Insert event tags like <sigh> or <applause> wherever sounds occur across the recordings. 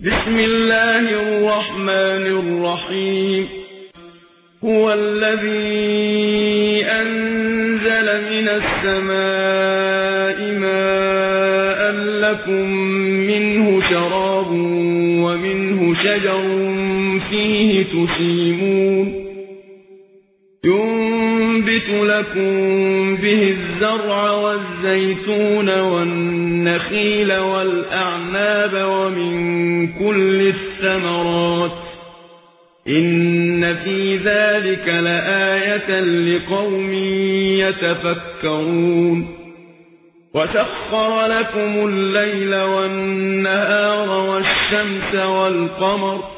بسم الله الرحمن الرحيم. هو الذي أنزل من السماء ماء لكم منه شراب ومنه شجر فيه تسيمون. ينبت لكم به الزرع والزيتون والنخيل والأعناب ومن كل الثمرات إن في ذلك لآية لقوم يتفكرون وسخر لكم الليل والنهار والشمس والقمر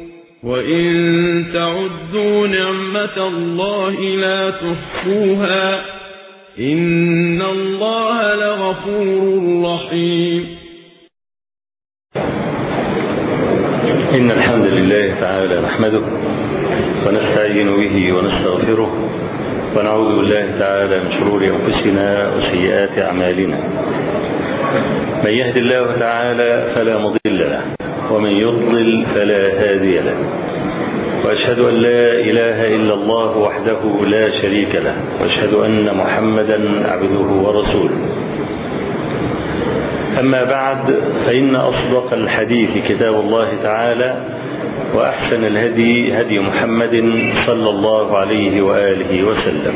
وإن تعدوا نعمة الله لا تحصوها إن الله لغفور رحيم إن الحمد لله تعالى نحمده ونستعين به ونستغفره ونعوذ بالله تعالى من شرور أنفسنا وسيئات أعمالنا. من يهد الله تعالى فلا مضل له ومن يضلل فلا هادي له. وأشهد أن لا إله إلا الله وحده لا شريك له. وأشهد أن محمدا عبده ورسوله. أما بعد فإن أصدق الحديث كتاب الله تعالى وأحسن الهدي هدي محمد صلى الله عليه وآله وسلم.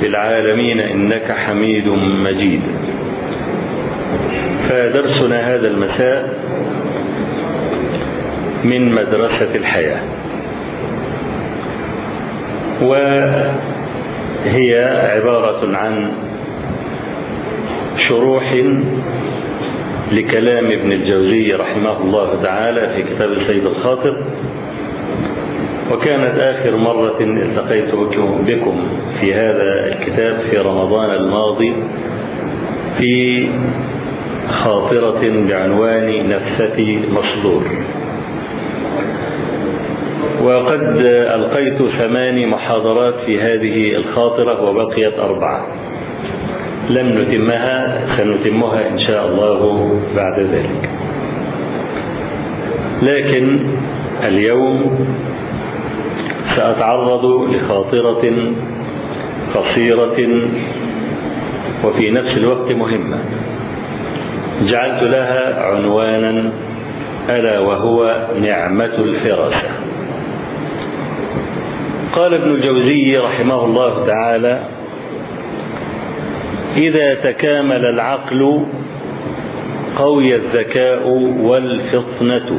في العالمين إنك حميد مجيد. فدرسنا هذا المساء من مدرسة الحياة. وهي عبارة عن شروح لكلام ابن الجوزي رحمه الله تعالى في كتاب سيد الخاطر. وكانت آخر مرة التقيت بكم في هذا الكتاب في رمضان الماضي في خاطرة بعنوان نفستي مصدور. وقد ألقيت ثمان محاضرات في هذه الخاطرة وبقيت أربعة. لم نتمها سنتمها إن شاء الله بعد ذلك. لكن اليوم سأتعرض لخاطرة قصيرة وفي نفس الوقت مهمة. جعلت لها عنوانا ألا وهو نعمة الفراسة قال ابن الجوزي رحمه الله تعالى إذا تكامل العقل قوي الذكاء والفطنة.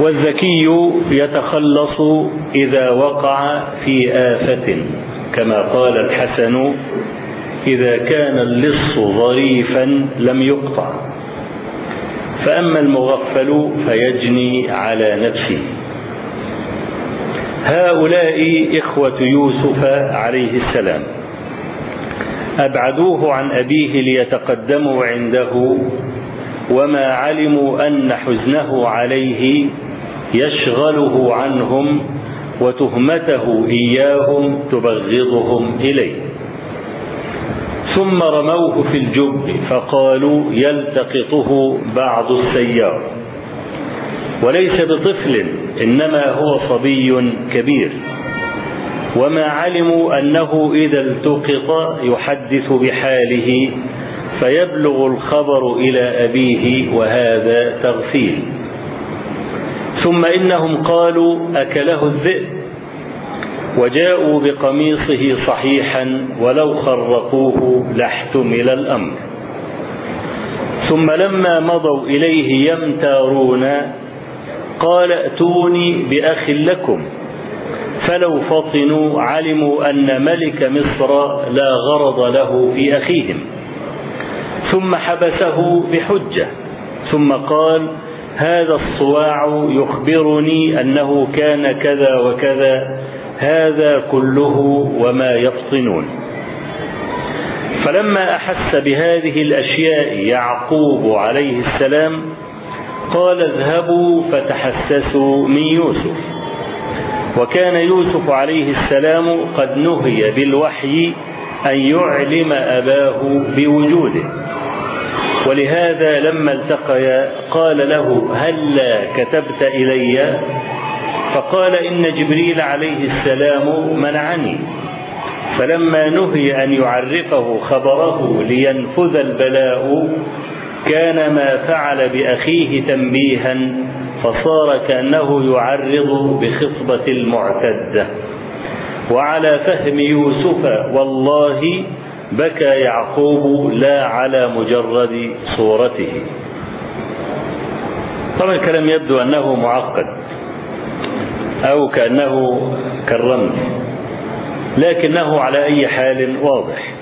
والذكي يتخلص إذا وقع في آفة كما قال الحسن إذا كان اللص ظريفا لم يقطع. فأما المغفل فيجني على نفسه. هؤلاء إخوة يوسف عليه السلام. أبعدوه عن أبيه ليتقدموا عنده وما علموا أن حزنه عليه يشغله عنهم وتهمته إياهم تبغضهم إليه. ثم رموه في الجب فقالوا يلتقطه بعض السيار. وليس بطفل إنما هو صبي كبير. وما علموا أنه إذا التقط يحدث بحاله فيبلغ الخبر إلى أبيه وهذا تغفيل. ثم إنهم قالوا أكله الذئب وجاءوا بقميصه صحيحا ولو خرقوه لاحتمل الأمر. ثم لما مضوا إليه يمتارون قال ائتوني بأخ لكم فلو فطنوا علموا أن ملك مصر لا غرض له في أخيهم. ثم حبسه بحجة ثم قال هذا الصواع يخبرني أنه كان كذا وكذا هذا كله وما يفطنون. فلما أحس بهذه الأشياء يعقوب عليه السلام قال اذهبوا فتحسسوا من يوسف. وكان يوسف عليه السلام قد نهي بالوحي أن يعلم أباه بوجوده. ولهذا لما التقيا قال له هلا كتبت إلي؟ فقال إن جبريل عليه السلام منعني. فلما نهي أن يعرفه خبره لينفذ البلاء كان ما فعل بأخيه تنبيها فصار كأنه يعرض بخطبة المعتدة. وعلى فهم يوسف والله بكى يعقوب لا على مجرد صورته. طبعا الكلام يبدو أنه معقد أو كأنه كالرمز لكنه على أي حال واضح.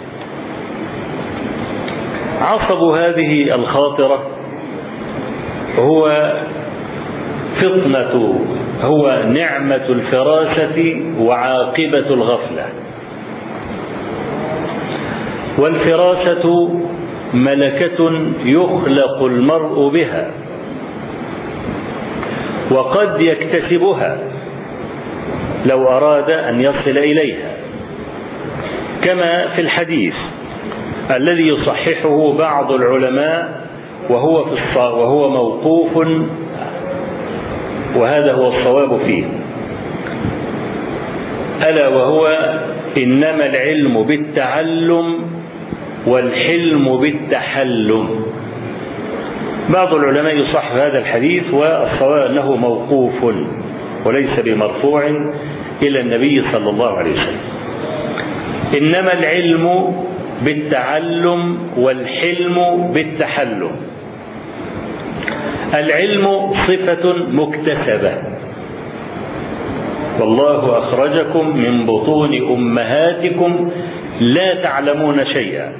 عصب هذه الخاطرة هو فطنة هو نعمة الفراسة وعاقبة الغفلة. والفراسة ملكة يخلق المرء بها وقد يكتسبها لو أراد أن يصل إليها. كما في الحديث الذي يصححه بعض العلماء وهو في وهو موقوف وهذا هو الصواب فيه. ألا وهو إنما العلم بالتعلم والحلم بالتحلم. بعض العلماء يصح هذا الحديث والصواب أنه موقوف وليس بمرفوع إلى النبي صلى الله عليه وسلم. إنما العلم بالتعلم والحلم بالتحلم. العلم صفة مكتسبة. والله أخرجكم من بطون أمهاتكم لا تعلمون شيئا.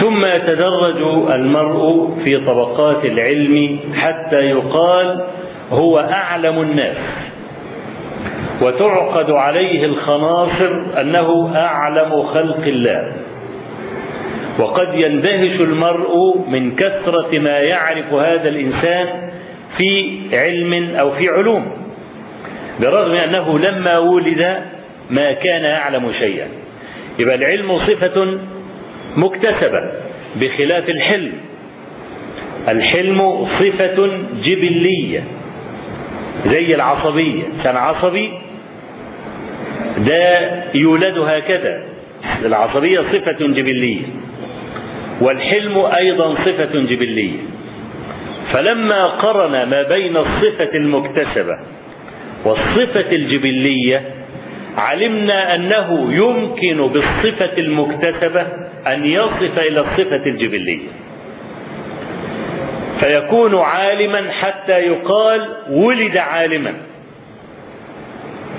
ثم يتدرج المرء في طبقات العلم حتى يقال هو أعلم الناس. وتعقد عليه الخناصر أنه أعلم خلق الله. وقد يندهش المرء من كثرة ما يعرف هذا الإنسان في علم أو في علوم برغم أنه لما ولد ما كان يعلم شيئا. يبقى العلم صفة مكتسبة بخلاف الحلم. الحلم صفة جبلية زي العصبية. كان عصبي ده يولد هكذا. العصبية صفة جبلية والحلم أيضا صفة جبلية. فلما قرن ما بين الصفة المكتسبة والصفة الجبلية علمنا أنه يمكن بالصفة المكتسبة أن يصف إلى الصفة الجبلية. فيكون عالما حتى يقال ولد عالما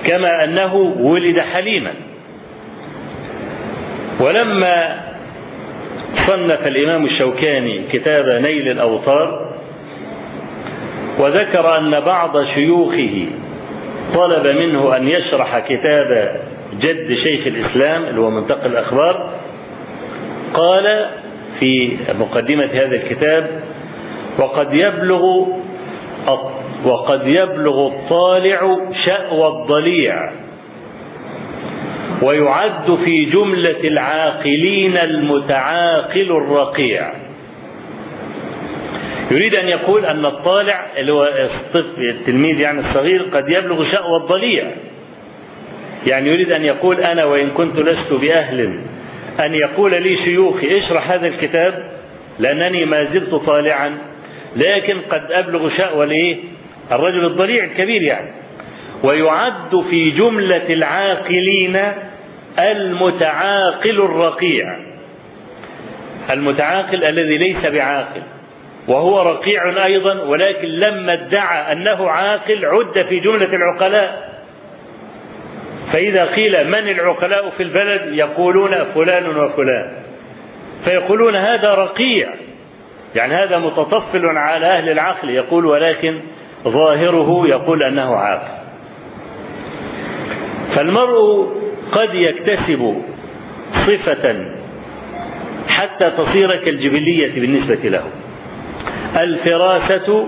كما أنه ولد حليما. ولما صنف الإمام الشوكاني كتاب نيل الأوطار وذكر أن بعض شيوخه طلب منه أن يشرح كتاب جد شيخ الإسلام اللي هو منطق الأخبار قال في مقدمة هذا الكتاب وقد يبلغ وقد يبلغ الطالع شأوى الضليع ويعد في جملة العاقلين المتعاقل الرقيع. يريد أن يقول أن الطالع اللي هو التلميذ يعني الصغير قد يبلغ شأوى الضليع. يعني يريد أن يقول أنا وإن كنت لست بأهل أن يقول لي شيوخي اشرح هذا الكتاب لأنني ما زلت طالعا لكن قد أبلغ شأوى الإيه؟ الرجل الضليع الكبير يعني ويعد في جملة العاقلين المتعاقل الرقيع المتعاقل الذي ليس بعاقل وهو رقيع أيضا ولكن لما ادعى أنه عاقل عد في جملة العقلاء فإذا قيل من العقلاء في البلد يقولون فلان وفلان. فيقولون هذا رقيع. يعني هذا متطفل على أهل العقل. يقول ولكن ظاهره يقول أنه عاقل. فالمرء قد يكتسب صفة حتى تصير كالجبلية بالنسبة له. الفراسة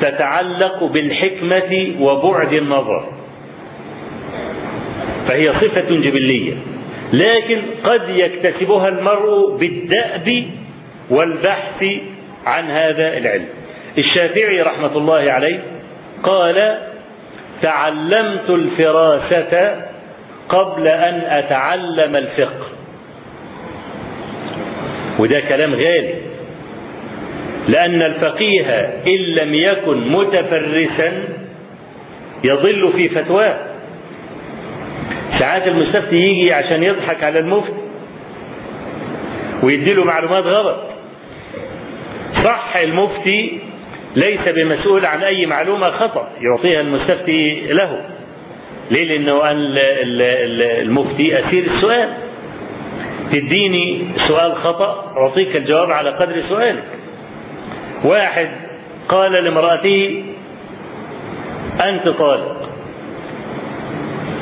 تتعلق بالحكمة وبعد النظر. فهي صفة جبلية. لكن قد يكتسبها المرء بالدأب والبحث عن هذا العلم. الشافعي رحمة الله عليه قال تعلمت الفراسة قبل أن أتعلم الفقه. وده كلام غالي. لأن الفقيه إن لم يكن متفرسا يضل في فتواه. ساعات المستفتي يجي عشان يضحك على المفتي ويديله معلومات غلط. صح المفتي ليس بمسؤول عن أي معلومة خطأ يعطيها المستفتي له. ليه؟ لأنه المفتي أسير السؤال. تديني سؤال خطأ أعطيك الجواب على قدر سؤالك. واحد قال لامرأته أنت طالق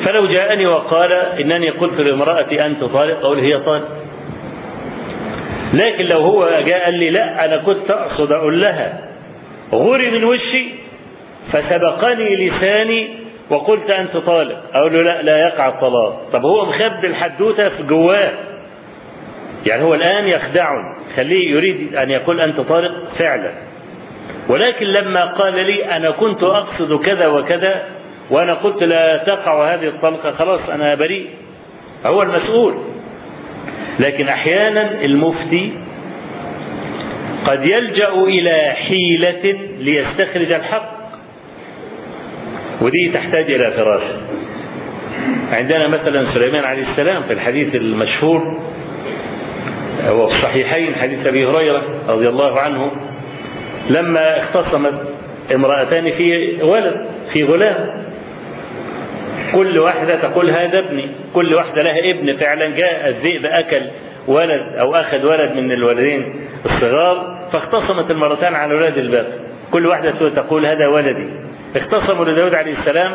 فلو جاءني وقال إنني قلت لامرأتي أنت طالق أقول هي طالق لكن لو هو جاء قال لي لا أنا كنت أقصد أقول لها. غري من وشي فسبقني لساني وقلت أنت طالق أقول له لا لا يقع الطلاق طب هو مخبي الحدوتة في جواه. يعني هو الآن يخدعني خليه يريد أن يقول أنت طالق فعلا. ولكن لما قال لي أنا كنت أقصد كذا وكذا وأنا قلت لا تقع هذه الطلقة خلاص أنا بريء. هو المسؤول. لكن أحيانا المفتي قد يلجأ إلى حيلة ليستخرج الحق. ودي تحتاج إلى فراسة عندنا مثلا سليمان عليه السلام في الحديث المشهور هو في الصحيحين حديث أبي هريرة رضي الله عنه لما اختصمت امرأتان في ولد في غلام. كل واحدة تقول هذا ابني كل واحدة لها ابن فعلا جاء الذئب أكل ولد أو أخذ ولد من الولدين الصغار فاختصمت المرتان على ولاد الباقي كل واحدة تقول هذا ولدي. اختصموا لداود عليه السلام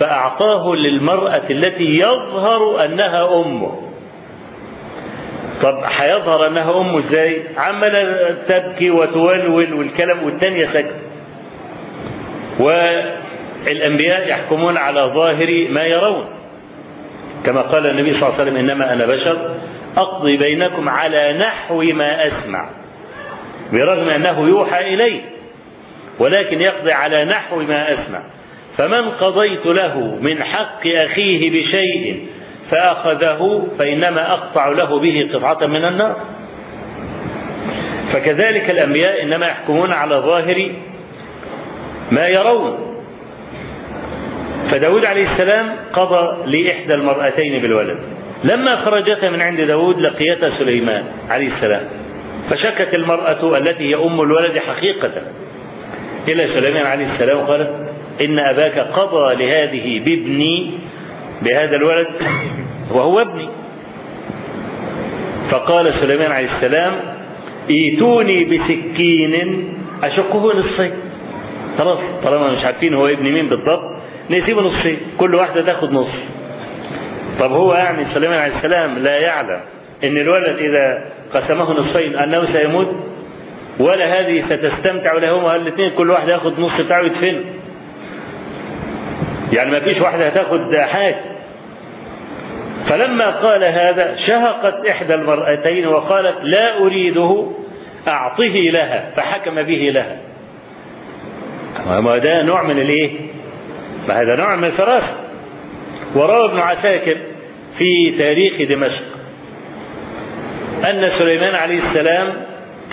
فأعطاه للمرأة التي يظهر أنها أمه. طب هيظهر أنها أمه إزاي؟ عمالة تبكي وتولول والكلام والتانية سكت والأنبياء يحكمون على ظاهر ما يرون. كما قال النبي صلى الله عليه وسلم إنما أنا بشر أقضي بينكم على نحو ما أسمع. برغم أنه يوحى إليه ولكن يقضي على نحو ما أسمع. فمن قضيت له من حق أخيه بشيء فأخذه فإنما أقطع له به قطعة من النار. فكذلك الأنبياء إنما يحكمون على ظاهر ما يرون. فداود عليه السلام قضى لإحدى المرأتين بالولد. لما خرجتا من عند داود لقيتا سليمان عليه السلام. فشكت المرأة التي هي أم الولد حقيقة. إلى سليمان عليه السلام وقالت إن أباك قضى لهذه بابني بهذا الولد وهو ابني. فقال سليمان عليه السلام إيتوني بسكين أشقه نصفين. خلاص طالما مش عارفين هو ابن مين بالضبط. نسيبه نصفين كل واحدة تاخد نصف طب هو يعني سليمان عليه السلام لا يعلم إن الولد إذا قسمه نصفين أنه سيموت؟ ولا هذه ستستمتع ولا هما الاثنين كل واحد ياخد نص بتاعه يدفنه يعني ما فيش واحدة هتاخد حاجة. فلما قال هذا شهقت إحدى المرأتين وقالت لا أريده أعطه لها فحكم به لها. ما ده نوع من الإيه؟ هذا نوع من الفراسة وروى ابن عساكر في تاريخ دمشق أن سليمان عليه السلام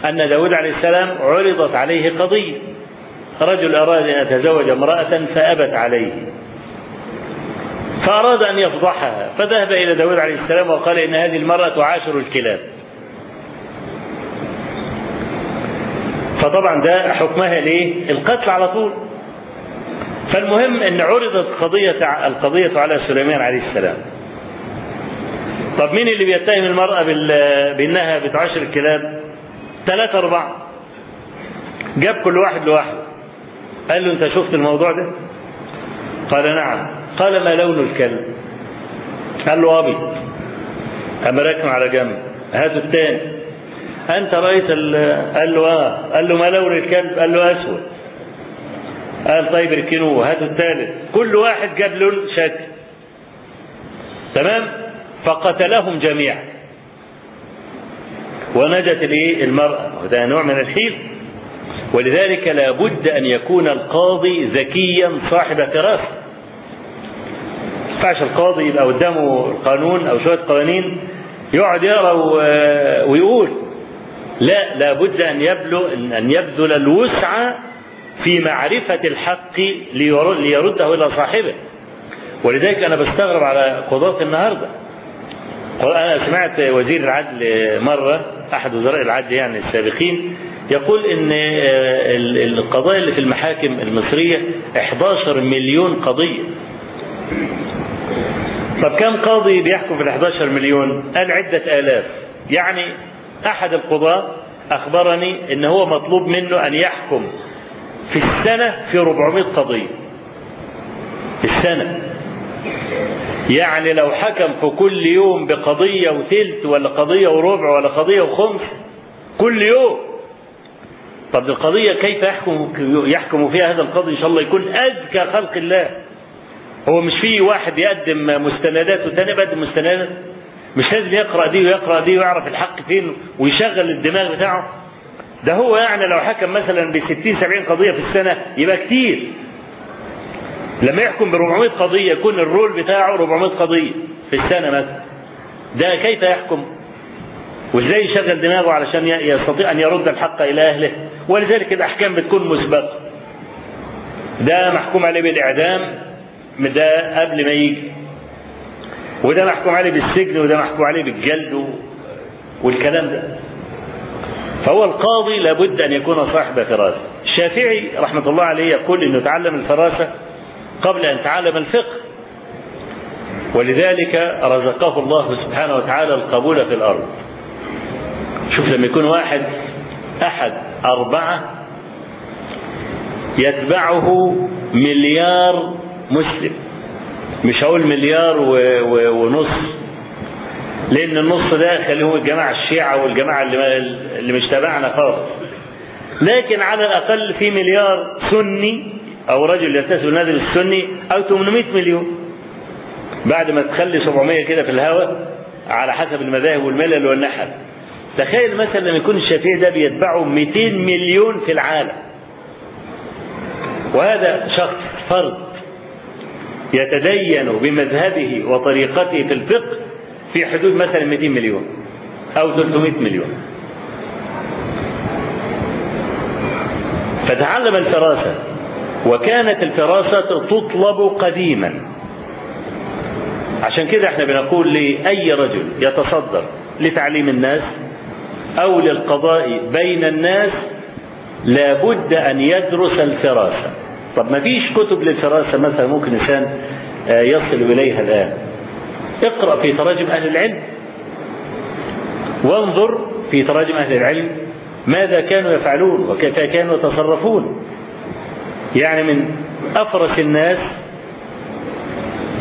أن داود عليه السلام عرضت عليه قضية. رجل أراد أن يتزوج امرأة فأبت عليه. فأراد أن يفضحها. فذهب إلى داود عليه السلام وقال إن هذه المرأة تعاشر الكلاب. فطبعا ده حكمها ليه؟ القتل على طول. فالمهم إن عرضت قضية القضية على سليمان عليه السلام. طب مين اللي بيتهم المرأة بأنها بتعاشر الكلاب؟ ثلاثة أربعة. جاب كل واحد لوحده قال له أنت شفت الموضوع ده؟ قال نعم. قال ما لون الكلب؟ قال له أبيض. أما ركنه على جنب. هاتوا الثاني أنت رأيت قال له آه. قال له ما لون الكلب؟ قال له أسود. قال طيب اركنوه هاتوا الثالث كل واحد جاب لون شكل تمام؟ فقتلهم جميعا. ونجت الايه المرأة وده نوع من الحيل ولذلك لا بد أن يكون القاضي ذكيا صاحب فراسة ينفعش القاضي يبقى قدامه القانون أو شوية قوانين يقعد يقرأ ويقول. لا لابد أن يبذل أن يبذل الوسع في معرفة الحق ليرده إلى صاحبه. ولذلك أنا بستغرب على قضاة النهارده. أنا سمعت وزير العدل مرة أحد وزراء العدل يعني السابقين يقول إن القضايا اللي في المحاكم المصرية 11 مليون قضية. طب كم قاضي بيحكم في ال 11 مليون؟ قال عدة آلاف. يعني أحد القضاة أخبرني إن هو مطلوب منه أن يحكم في السنة في 400 قضية. في السنة. يعني لو حكم في كل يوم بقضية وثلث ولا قضية وربع ولا قضية وخمس كل يوم. طب القضية كيف يحكم يحكم فيها هذا القاضي إن شاء الله يكون أذكى خلق الله؟ هو مش في واحد يقدم مستندات وتاني بيقدم مستندات؟ مش لازم يقرأ دي ويقرأ دي ويعرف الحق فين ويشغل الدماغ بتاعه؟ ده هو يعني لو حكم مثلا ب 60 70 قضية في السنة يبقى كتير. لما يحكم ب 400 قضية يكون الرول بتاعه 400 قضية في السنة مثلا. ده كيف يحكم؟ وإزاي يشغل دماغه علشان يستطيع أن يرد الحق إلى أهله؟ ولذلك الأحكام بتكون مسبقة. ده محكوم عليه بالإعدام ده قبل ما يجي. وده محكوم عليه بالسجن وده محكوم عليه بالجلد والكلام ده. فهو القاضي لابد أن يكون صاحب فراسة. الشافعي رحمة الله عليه يقول إنه تعلم الفراسة قبل أن تعلم الفقه ولذلك رزقه الله سبحانه وتعالى القبول في الأرض. شوف لما يكون واحد أحد أربعة يتبعه مليار مسلم. مش هقول مليار و... لأن النص ده خليه الجماعة الشيعة والجماعة اللي, اللي مش تبعنا خالص. لكن على الأقل في مليار سني أو رجل ينتسب للنادي السني أو 800 مليون. بعد ما تخلي 700 كده في الهواء على حسب المذاهب والملل والنحل. تخيل مثلا لما يكون الشافعي ده بيتبعه 200 مليون في العالم. وهذا شخص فرد يتدين بمذهبه وطريقته في الفقه في حدود مثلا 200 مليون أو 300 مليون. فتعلم الفراسة وكانت الفراسة تطلب قديما. عشان كده إحنا بنقول لأي رجل يتصدر لتعليم الناس أو للقضاء بين الناس لابد أن يدرس الفراسة. طب ما فيش كتب للفراسة مثلا ممكن إنسان يصل إليها الآن. اقرأ في تراجم أهل العلم. وانظر في تراجم أهل العلم ماذا كانوا يفعلون وكيف كانوا يتصرفون. يعني من أفرس الناس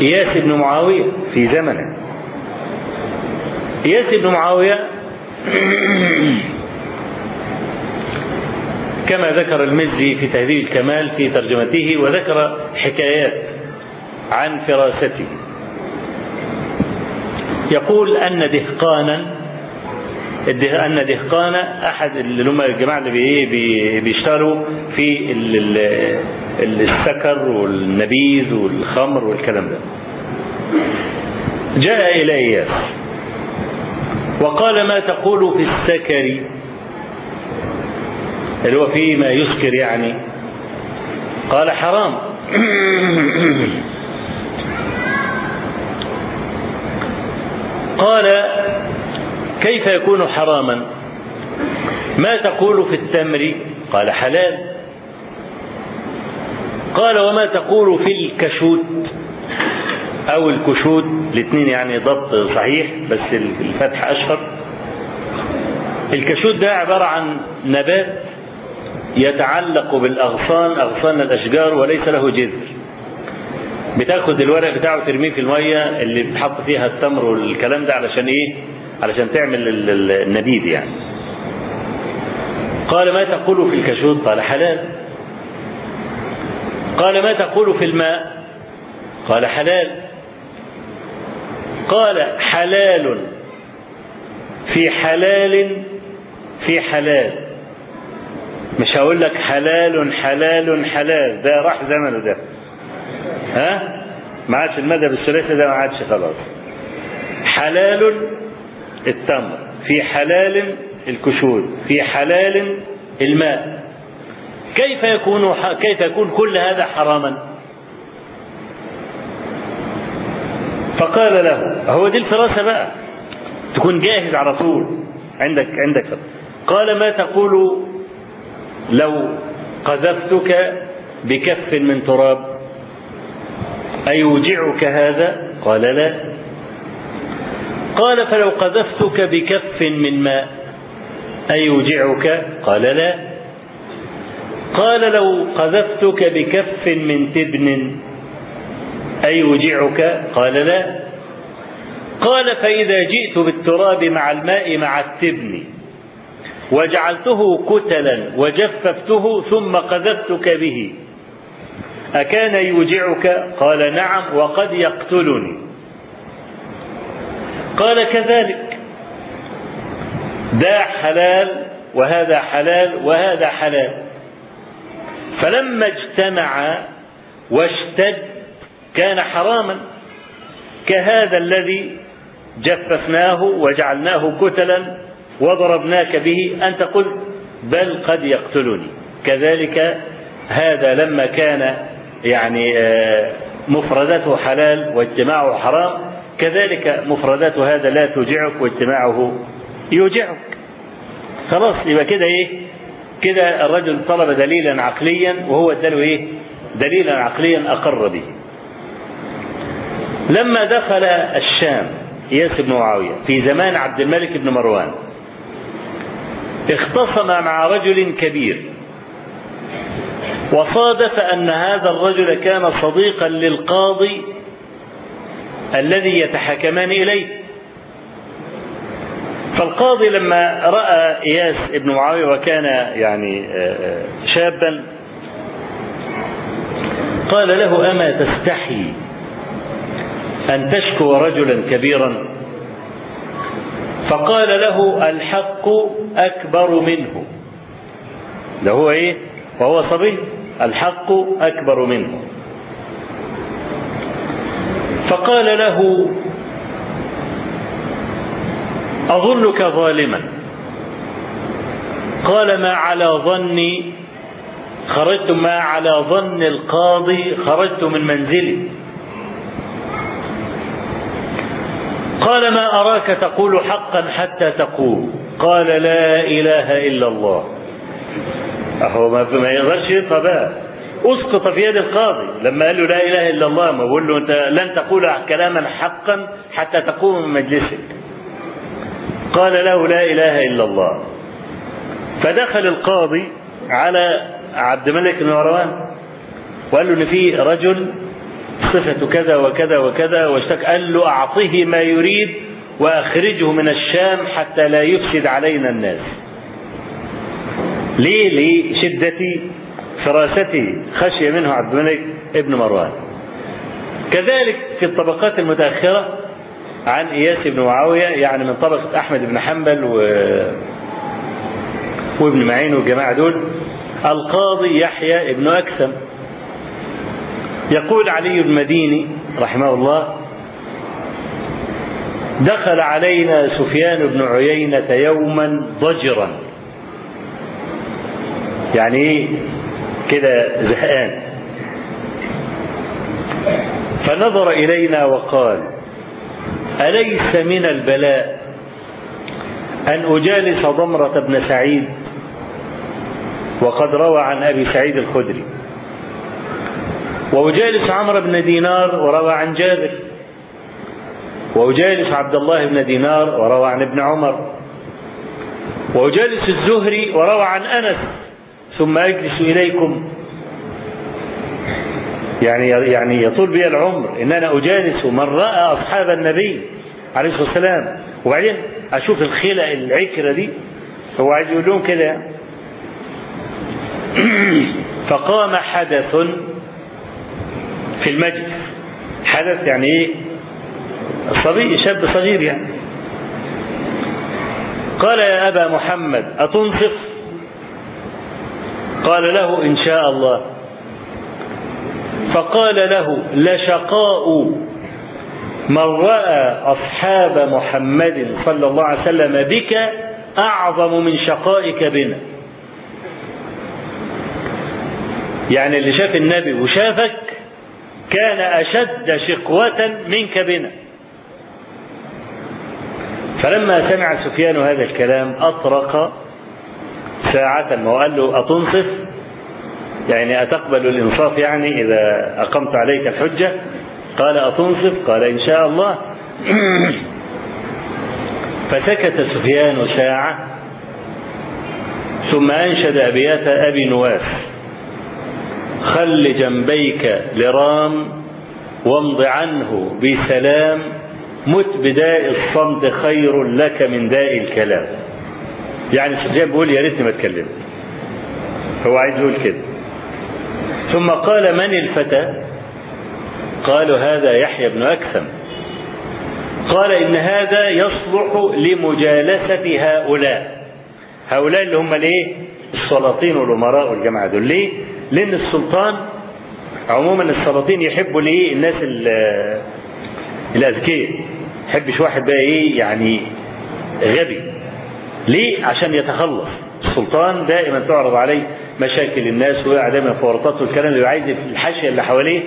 إياس بن معاوية في زمنه. إياس بن معاوية <clears throat> كما ذكر المزي في تهذيب الكمال في ترجمته وذكر حكايات عن فراسته. يقول أن دهقانا أن دهقانا أحد اللي هم الجماعة اللي بيشتغلوا في السكر والنبيذ والخمر والكلام ده. جاء إلى إياس وقال ما تقول في السكر؟ اللي هو فيه ما يسكر يعني. قال حرام. <clears throat> قال كيف يكون حراما؟ ما تقول في التمر؟ قال حلال. قال وما تقول في الكشوت؟ أو الكشوت الاثنين يعني ضبط صحيح بس الفتح أشهر. الكشوت ده عبارة عن نبات يتعلق بالأغصان أغصان الأشجار وليس له جذر. بتاخد الورق بتاعه ترميه في المية اللي بتحط فيها التمر والكلام ده علشان إيه؟ علشان تعمل النبيذ يعني. قال ما تقول في الكشوت؟ قال حلال. قال ما تقول في الماء؟ قال حلال. قال حلال. في حلال في حلال. مش هقول لك حلال حلال حلال. ده راح زمنه ده. ها؟ ما عادش المذهب الثلاثي ده ما عادش خلاص. حلال التمر في حلال الكشود في حلال الماء. كيف يكون كيف يكون كل هذا حراما؟ فقال له هو دي الفراسة بقى. تكون جاهز على طول. عندك عندك قال ما تقول لو قذفتك بكف من تراب؟ أيوجعك هذا؟ قال لا. قال فلو قذفتك بكف من ماء أيوجعك قال لا. قال لو قذفتك بكف من تبن أيوجعك قال لا. قال فإذا جئت بالتراب مع الماء مع التبن وجعلته كتلا وجففته ثم قذفتك به أكان يوجعك؟ قال نعم وقد يقتلني. قال كذلك. ده حلال وهذا حلال وهذا حلال. فلما اجتمع واشتد كان حراما. كهذا الذي جففناه وجعلناه كتلا وضربناك به أنت قلت بل قد يقتلني. كذلك هذا لما كان يعني مفردته حلال واجتماعه حرام. كذلك مفردات هذا لا توجعك واجتماعه يوجعك. خلاص يبقى كده إيه؟ كده الرجل طلب دليلا عقليا وهو اداله إيه؟ دليلا عقليا أقر به. لما دخل الشام إياس بن معاوية في زمان عبد الملك بن مروان اختصم مع رجل كبير. وصادف أن هذا الرجل كان صديقا للقاضي الذي يتحكمان إليه. فالقاضي لما رأى إياس بن معاوية وكان يعني شابا قال له أما تستحي أن تشكو رجلا كبيرا؟ فقال له الحق أكبر منه. ده هو إيه؟ وهو صبي الحق أكبر منه. فقال له أظنك ظالما. قال ما على ظني خرجت ما على ظن القاضي خرجت من منزلي. قال ما أراك تقول حقا حتى تقول؟ قال لا إله إلا الله. هو ما يقدرش يطلع بقى. اسقط في يد القاضي. لما قال له لا إله إلا الله ما بقول له أنت لن تقول كلاما حقا حتى تقوم من مجلسك. قال له لا إله إلا الله. فدخل القاضي على عبد الملك بن مروان. وقال له إن في رجل صفة كذا وكذا وكذا واشتكى قال له أعطه ما يريد وأخرجه من الشام حتى لا يفسد علينا الناس. ليه لشدة فراسته خشي منه عبد الملك ابن مروان. كذلك في الطبقات المتأخرة عن إياس بن معاوية يعني من طبقة أحمد بن حنبل و... وابن معين والجماعة دول القاضي يحيى ابن أكثم. يقول علي المديني رحمه الله دخل علينا سفيان بن عيينة يوما ضجرا. يعني إيه كده زهقان. فنظر إلينا وقال أليس من البلاء أن أجالس ضمرة بن سعيد؟ وقد روى عن أبي سعيد الخدري. وأجالس عمرو بن دينار وروى عن جابر. وأجالس عبد الله بن دينار وروى عن ابن عمر. وأجالس الزهري وروى عن أنس. ثم أجلس إليكم. يعني يعني يطول بي العمر. ان أنا أجالس من رأى أصحاب النبي عليه الصلاة والسلام. وبعدين أشوف الخلق العكرة دي. هو عايز يقول لهم كده. <clears throat> فقام حدث في المجلس. حدث يعني إيه؟ صبي شاب صغير يعني. قال يا أبا محمد أتنصف؟ قال له إن شاء الله. فقال له لشقاء من رأى أصحاب محمد صلى الله عليه وسلم بك أعظم من شقائك بنا. يعني اللي شاف النبي وشافك كان أشد شقوة منك بنا. فلما سمع سفيان هذا الكلام أطرق ساعة وقال له أتنصف؟ يعني أتقبل الإنصاف يعني إذا أقمت عليك الحجة؟ قال أتنصف؟ قال إن شاء الله. <clears throat> فسكت سفيان ساعة ثم أنشد أبيات أبي نواس خل جنبيك لرام وامض عنه بسلام مت بداء الصمت خير لك من داء الكلام. يعني سفيان بيقول يا ريتني ما اتكلمت. هو عايز يقول كده. ثم قال من الفتى؟ قالوا هذا يحيى بن أكثم. قال إن هذا يصلح لمجالسة هؤلاء. هؤلاء اللي هم الايه السلاطين والأمراء والجماعة دول. ليه؟ لأن السلطان عموما السلاطين يحبوا ليه؟ الناس الأذكياء. يحبش واحد بقى إيه؟ يعني غبي. ليه؟ عشان يتخلص. السلطان دائما تعرض عليه مشاكل الناس ويقع دايما في ورطات والكلام اللي عايز الحاشية اللي حواليه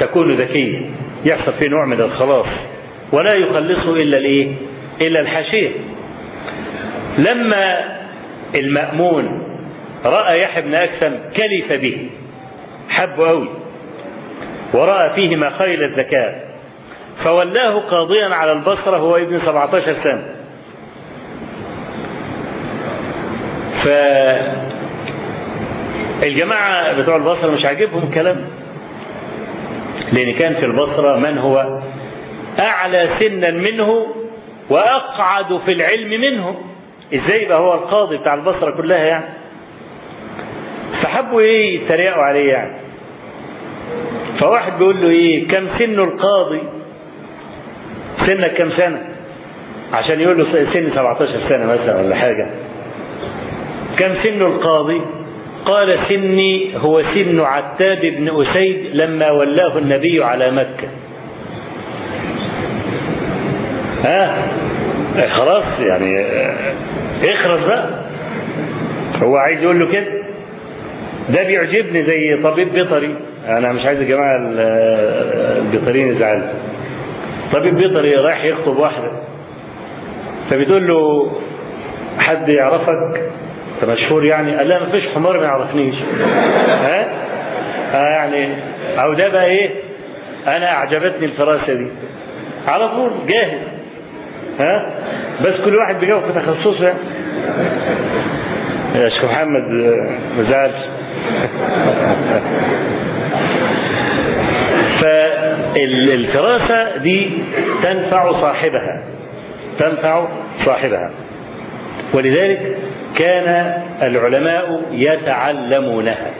تكون ذكية. يحصل فيه نوع من الخلاص. ولا يخلصه إلا الايه؟ إلا الحاشية. لما المأمون رأى يحيى بن أكثم كلف به حبه قوي ورأى فيه مخيل الذكاء فولاه قاضيا على البصرة هو ابن 17 سنة. ف الجماعة بتوع البصرة مش عاجبهم الكلام لأن كان في البصرة من هو أعلى سنا منه وأقعد في العلم منه. إزاي يبقى هو القاضي بتاع البصرة كلها يعني؟ فحبوا إيه يتريقوا عليه يعني؟ فواحد بيقول له إيه؟ كم سن القاضي؟ سنك كم سنة؟ عشان يقول له سن 17 سنة مثلا ولا حاجة. كم سن القاضي؟ قال سني هو سن عتاب بن أسيد لما ولاه النبي على مكة. ها؟ خلاص يعني اخرس بقى. هو عايز يقول له كده. ده بيعجبني زي طبيب بيطري. أنا مش عايز الجماعه البيطريين يزعلوا. طبيب بيطري رايح يخطب واحدة. فبتقول له حد يعرفك؟ انت مشهور يعني قال لا مفيش حمار ما يعرفنيش. ها؟ آه يعني أو ده بقى إيه؟ أنا أعجبتني الفراسة دي. على طول جاهز. ها؟ بس كل واحد بيجاوب في تخصصه. يعني يا شيخ محمد ما زعلش. <laughs> فالفراسة دي تنفع صاحبها. تنفع صاحبها. ولذلك كان العلماء يتعلمونها.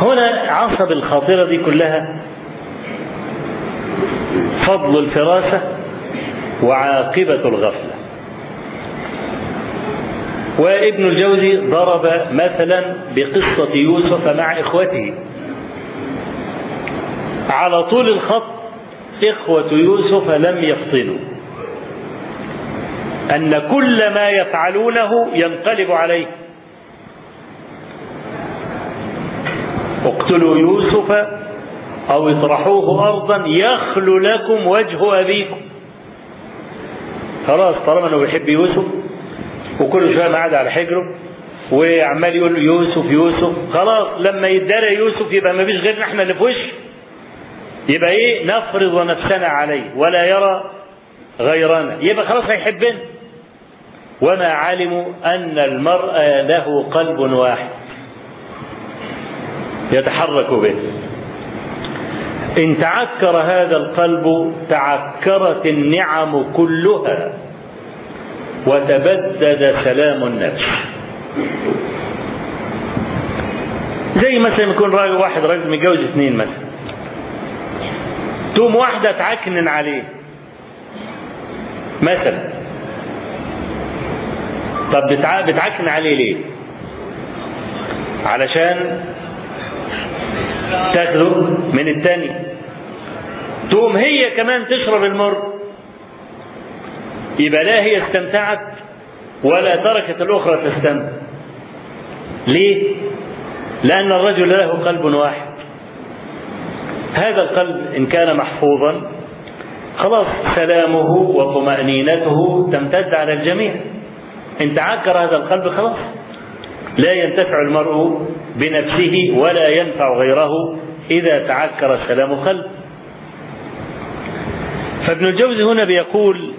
هنا عصب الخاطرة دي كلها فضل الفراسة وعاقبة الغفلة. وابن الجوزي ضرب مثلا بقصة يوسف مع إخوته. على طول الخط إخوة يوسف لم يفطنوا. أن كل ما يفعلونه ينقلب عليه. اقتلوا يوسف أو اطرحوه أرضا يخلو لكم وجه أبيكم. خلاص طالما أنه بيحب يوسف وكل شوية قاعد على حجره وعمال يقول يوسف يوسف خلاص لما يدارى يوسف يبقى ما فيش غيرنا إحنا اللي في وشه. يبقى إيه؟ نفرض نفسنا عليه ولا يرى غيرنا. يبقى خلاص هيحبنا. وما علموا أن المرء له قلب واحد يتحرك به. إن تعكر هذا القلب تعكرت النعم كلها وتبدد سلام النفس. زي مثلا يكون راجل واحد راجل متجوز اثنين مثلا. تقوم واحدة تعكنن عليه. مثلا. طب بتع... بتعكن عليه ليه؟ علشان تاخده من التاني. تقوم هي كمان تشرب المر. يبقى لا هي استمتعت ولا تركت الأخرى تستمتع ليه؟ لأن الرجل له قلب واحد. هذا القلب إن كان محفوظا خلاص سلامه وطمأنينته تمتد على الجميع. إن تعكر هذا القلب خلاص لا ينتفع المرء بنفسه ولا ينفع غيره إذا تعكر سلام قلب فابن الجوزي هنا بيقول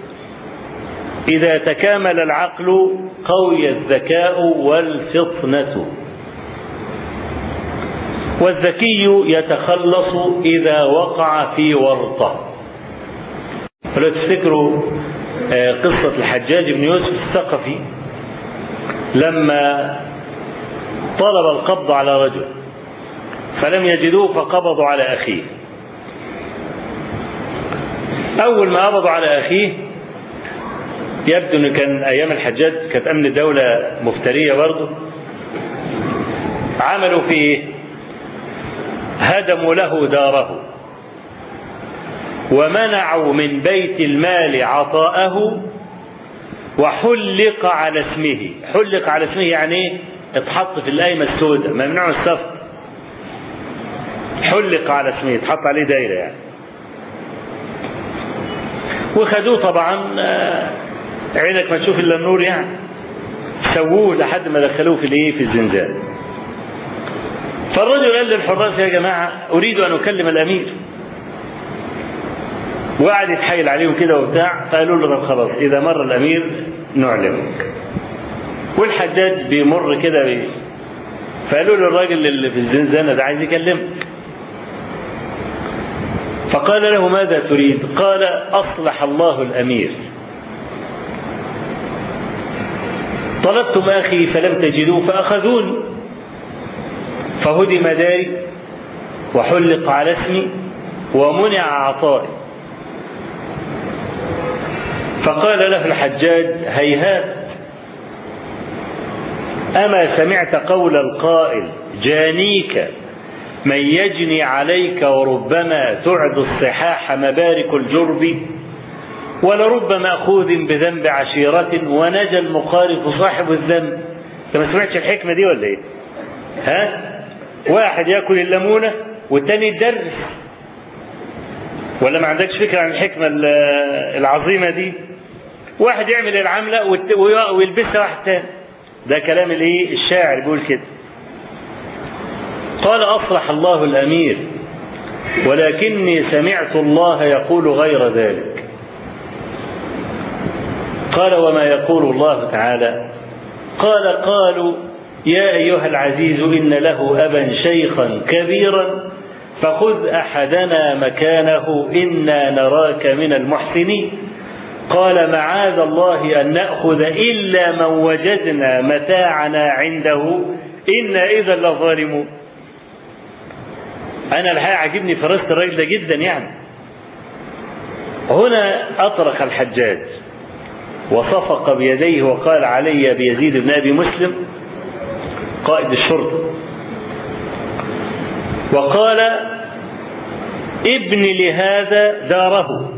إذا تكامل العقل قوي الذكاء والفطنة. والذكي يتخلص إذا وقع في ورطة. ولو تفتكروا قصة الحجاج بن يوسف الثقفي لما طلب القبض على رجل فلم يجدوه فقبضوا على أخيه. أول ما قبضوا على أخيه يبدو أنه كان أيام الحجاج كانت أمن الدولة مفترية برضه. عملوا فيه هدموا له داره. ومنعوا من بيت المال عطاءه وحلق على اسمه. حلق على اسمه يعني اتحط في القايمة السوداء. ممنوع السفر حلق على اسمه اتحط عليه دايرة يعني. وخدوه طبعا عينك ما تشوف إلا النور يعني. سووه لحد ما دخلوه في الإيه؟ في الزنزان. فالرجل قال للحراس يا جماعة أريد أن أكلم الأمير. وقعد يتحايل عليهم كده وبتاع فقالوا له طب خلاص إذا مر الأمير نعلمك والحجاج بيمر كده بي فقالوا له الراجل اللي في الزنزانة ده عايز يكلمك. فقال له ماذا تريد؟ قال أصلح الله الأمير. طلبتم أخي فلم تجدوه فأخذوني. فهدم داري وحلق على اسمي ومنع عطائي. فقال له الحجاج هيهات أما سمعت قول القائل جانيك من يجني عليك وربما تعد الصحاح مبارك الجرب ولرب مأخوذ بذنب عشيرة ونجا المقارف صاحب الذنب. أنت ما سمعتش الحكمة دي ولا إيه؟ ها؟ واحد يأكل الليمونة والتاني يدرس ولا ما عندكش فكرة عن الحكمة العظيمة دي؟ واحد يعمل العملة ويلبسها واحد تاني. ده كلام الايه الشاعر بيقول كده. قال أصلح الله الأمير ولكني سمعت الله يقول غير ذلك. قال وما يقول الله تعالى. قال قالوا يا أيها العزيز إن له أبا شيخا كبيرا فخذ أحدنا مكانه إنا نراك من المحسنين. قال معاذ الله أن نأخذ إلا من وجدنا متاعنا عنده. إنا إذا لظالمون. أنا الحقيقة عجبني فراسة الراجل ده جدا يعني. هنا أطرق الحجاج. وصفق بيديه وقال علي بيزيد بن أبي مسلم قائد الشرطة. وقال ابن لهذا داره.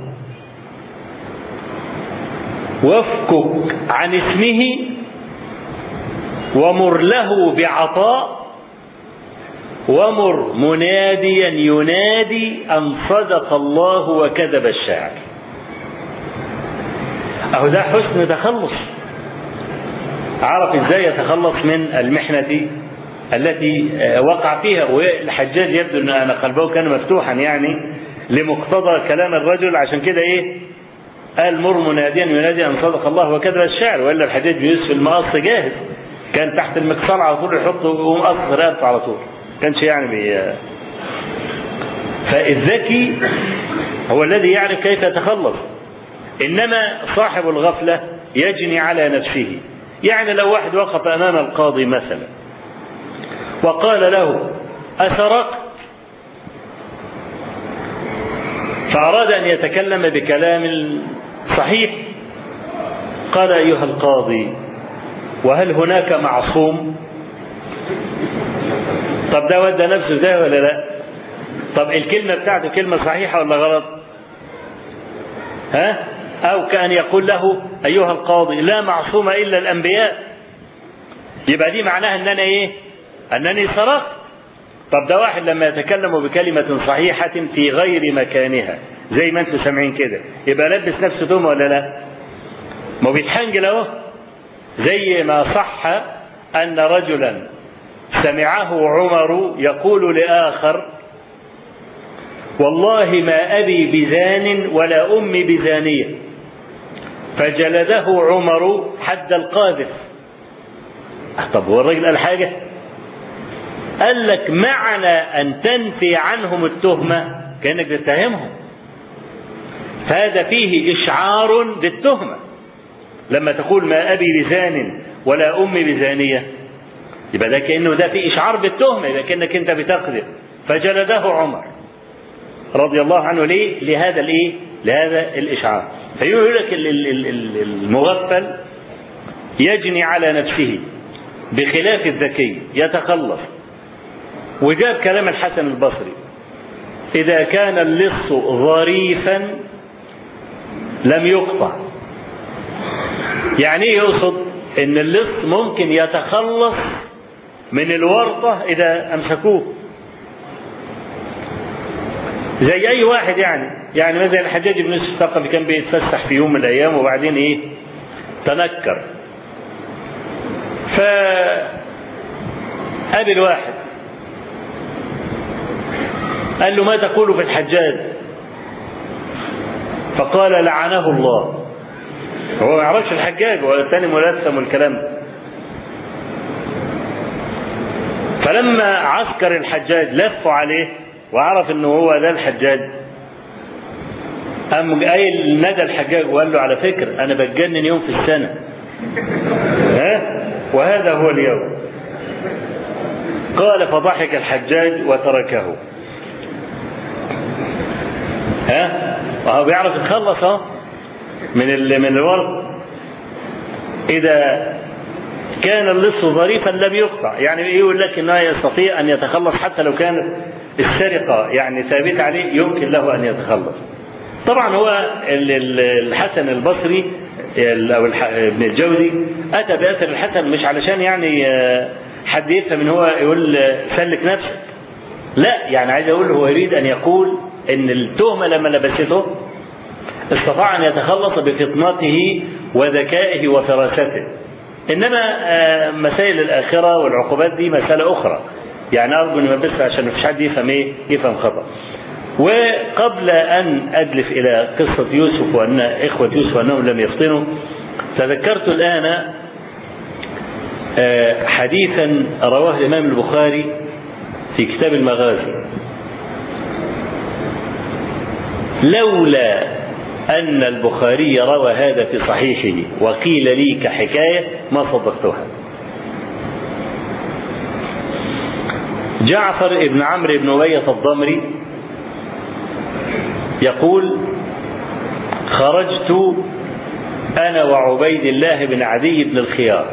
وافكك عن اسمه ومر له بعطاء ومر مناديا ينادي أن صدق الله وكذب الشاعر. أهو ده حسن تخلص. عرف إزاي يتخلص من المحنة التي وقع فيها؟ والحجاج يبدو أن قلبه كان مفتوحا يعني لمقتضى كلام الرجل عشان كده إيه؟ قال مر مناديا ينادي أن صدق الله وكذب الشاعر وإلا الحجاج بيوسف المقص جاهز. كان تحت المكسر على طول يحطه ويقوم قص رقبته على طول. كانش يعني بي فالذكي هو الذي يعرف كيف يتخلص. إنما صاحب الغفلة يجني على نفسه. يعني لو واحد وقف أمام القاضي مثلا وقال له اسرقت فأراد أن يتكلم بكلام صحيح. قال أيها القاضي وهل هناك معصوم؟ طب ده ودى نفسه ده ولا لا؟ طب الكلمة بتاعته كلمة صحيحة ولا غلط؟ ها؟ أو كأن يقول له أيها القاضي لا معصوم إلا الأنبياء. يبقى دي معناها أن أنا إيه؟ أنني سرقت طب ده واحد لما يتكلم بكلمة صحيحة في غير مكانها. زي ما أنتم سامعين كده. يبقى لبس نفسه تهمة ولا لا؟ ما بيتحنجل اهو. زي ما صح أن رجلا سمعه عمر يقول لآخر والله ما أبي بزان ولا أمي بزانية. فجلده عمر حد القاذف. طب هو الراجل قال حاجة؟ قال لك معنى أن تنفي عنهم التهمة كأنك تتهمهم فهذا فيه إشعار بالتهمة لما تقول ما أبي بزان ولا أمي بزانية يبقى ده كأنه ده في إشعار بالتهمة يبقى كأنك أنت بتقذف فجلده عمر رضي الله عنه ليه؟ لهذا الإيه؟ لهذا الإشعار. فيقول لك المغفل يجني على نفسه بخلاف الذكي يتخلص. وجاب كلام الحسن البصري إذا كان اللص ظريفا لم يقطع. يعني إيه يقصد؟ إن اللص ممكن يتخلص من الورطة إذا أمسكوه. زي أي واحد يعني يعني مثلا الحجاج بن يوسف الثقفي كان بيتفسح في يوم من الأيام وبعدين إيه تنكر ف قابل واحد قال له ما تقول في الحجاج فقال لعنه الله. هو ما يعرفش الحجاج ولا الثاني ملثم والكلام. ده فلما عسكر الحجاج لفوا عليه وعرف إنه هو ده الحجاج قام قايل ندى الحجاج وقال له على فكرة أنا بتجنن يوم في السنة. ها؟ وهذا هو اليوم. قال فضحك الحجاج وتركه. ها؟ وهو بيعرف يتخلص من ال من الورد إذا كان اللص ظريفا لم يقطع. يعني يقول لك إنه يستطيع أن يتخلص حتى لو كانت السرقة يعني ثابتة عليه يمكن له أن يتخلص. طبعا هو الحسن البصري أو ابن الجوزي أتى بأثر الحسن مش علشان يعني حد يفهم إن هو يقول سلك نفسك لا يعني عايز أقول هو يريد أن يقول إن التهمة لما لبسته استطاع أن يتخلص بفطنته وذكائه وفراسته إنما مسائل الآخرة والعقوبات دي مسألة أخرى. يعني أرجو أن بس عشان مفيش حد يفهم إيه؟ يفهم خطأ. وقبل أن أدلف إلى قصة يوسف وأن إخوة يوسف أنهم لم يفطنوا تذكرت الآن حديثا رواه الإمام البخاري في كتاب المغازي. لولا أن البخاري روى هذا في صحيحه وقيل لي كحكاية ما صدقتها. جعفر بن عمرو بن أمية الضمري يقول خرجت أنا وعبيد الله بن عدي بن الخيار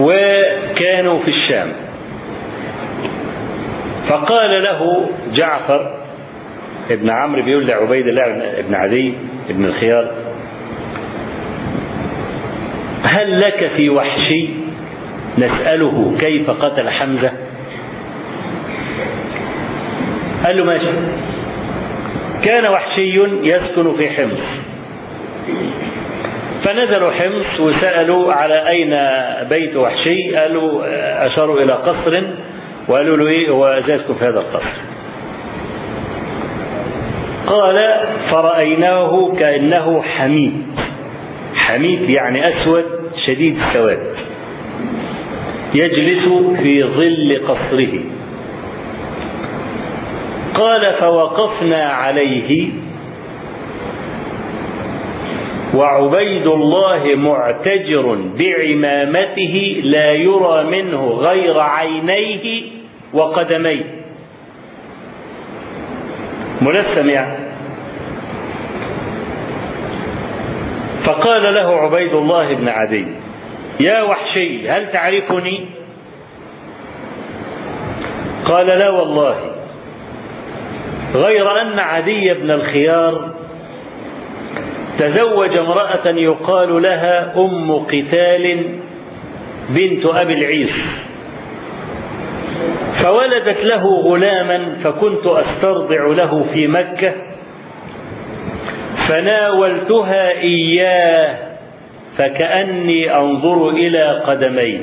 وكانوا في الشام. فقال له جعفر ابن عمرو بيقول لعبيد الله بن عدي بن الخيار. هل لك في وحشي؟ نسأله كيف قتل حمزة؟ قال له ماشي. كان وحشي يسكن في حمص. فنزلوا حمص وسألوا على أين بيت وحشي؟ قالوا أشاروا إلى قصر وقالوا له إيه هو يسكن في هذا القصر قال فرأيناه كأنه حميد حميد يعني أسود شديد السواد يجلس في ظل قصره. قال فوقفنا عليه. وعبيد الله معتجر بعمامته لا يرى منه غير عينيه وقدميه ملثم يعني. فقال له عبيد الله بن عدي يا وحشي هل تعرفني؟ قال لا والله. غير أن عدي بن الخيار تزوج امرأة يقال لها أم قتال بنت أبي العيس. فولدت له غلاما فكنت أسترضع له في مكة فناولتها إياه فكأني أنظر إلى قدمي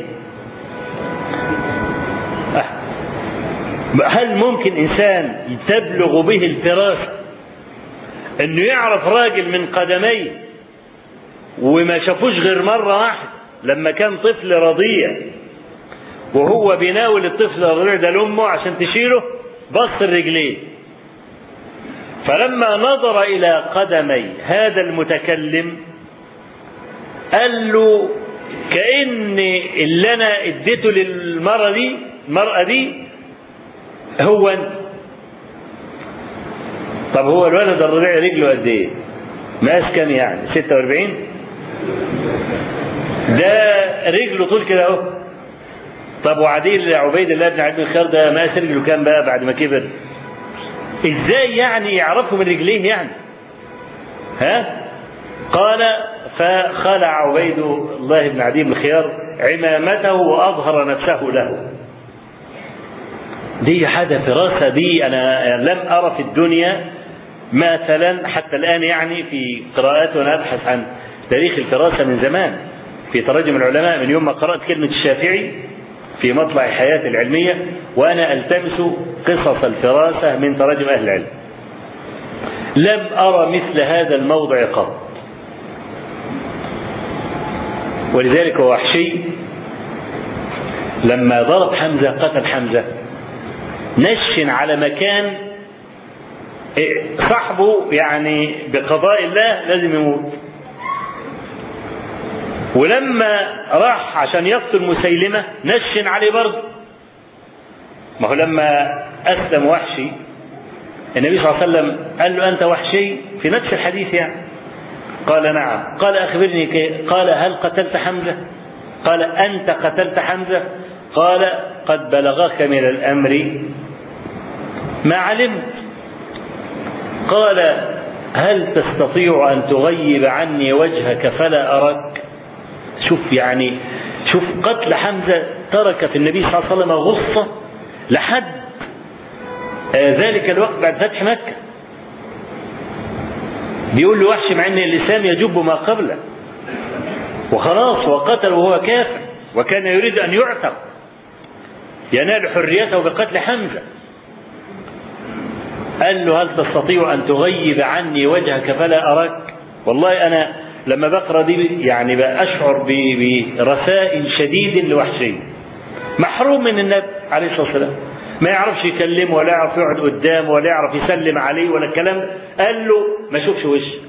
هل ممكن إنسان تبلغ به الفراسة إنه يعرف راجل من قدميه وما شافوش غير مرة واحدة لما كان طفل رضيع؟ وهو بيناول الطفل الرضيع ده لأمه عشان تشيله بص الرجلين فلما نظر إلى قدمي هذا المتكلم قال له كأن اللي أنا اديته للمرة دي المرأة دي هو أنت طب هو الولد الرضيع رجله قد إيه؟ مقاس كام يعني؟ 46 ده رجله طول كده أهو طب وعديل عبيد الله بن عبد الخير ده مقاس رجله كام بقى بعد ما كبر؟ إزاي يعني يعرفوا من رجليه يعني؟ ها؟ قال فخلع عبيد الله بن عدي بن الخيار عمامته وأظهر نفسه له. دي حاجة فراسة دي أنا لم أرى في الدنيا مثلا حتى الآن يعني في قراءات وأنا أبحث عن تاريخ الفراسة من زمان في تراجم العلماء من يوم ما قرأت كلمة الشافعي في مطلع حياتي العلمية وأنا ألتمس قصص الفراسة من تراجم أهل العلم. لم أرى مثل هذا الموضع قط. ولذلك وحشي. لما ضرب حمزة قتل حمزة. نشن على مكان صاحبه يعني بقضاء الله لازم يموت. ولما راح عشان يقتل مسيلمة نشن عليه برضه. ما هو لما أسلم وحشي النبي صلى الله عليه وسلم قال له أنت وحشي في نفس الحديث يعني. قال نعم. قال أخبرني قال هل قتلت حمزة؟ قال أنت قتلت حمزة؟ قال قد بلغك من الأمر ما علمت. قال هل تستطيع أن تغيب عني وجهك فلا أراك؟ شوف يعني شوف قتل حمزة ترك في النبي صلى الله عليه وسلم غصة لحد ذلك الوقت بعد فتح مكة. بيقول له وحش مع إن الاسلام يجب ما قبله. وخلاص وقتل وهو كافر وكان يريد أن يعتق ينال حريته بقتل حمزة. قال له هل تستطيع أن تغيب عني وجهك فلا أراك؟ والله أنا لما بقرأ دي يعني باشعر برثاء شديد لوحشي. محروم من النبي عليه الصلاة والسلام. ما يعرفش يكلمه ولا يعرف يقعد قدامه ولا يعرف يسلم عليه ولا الكلام. قال له ما اشوفش وشك.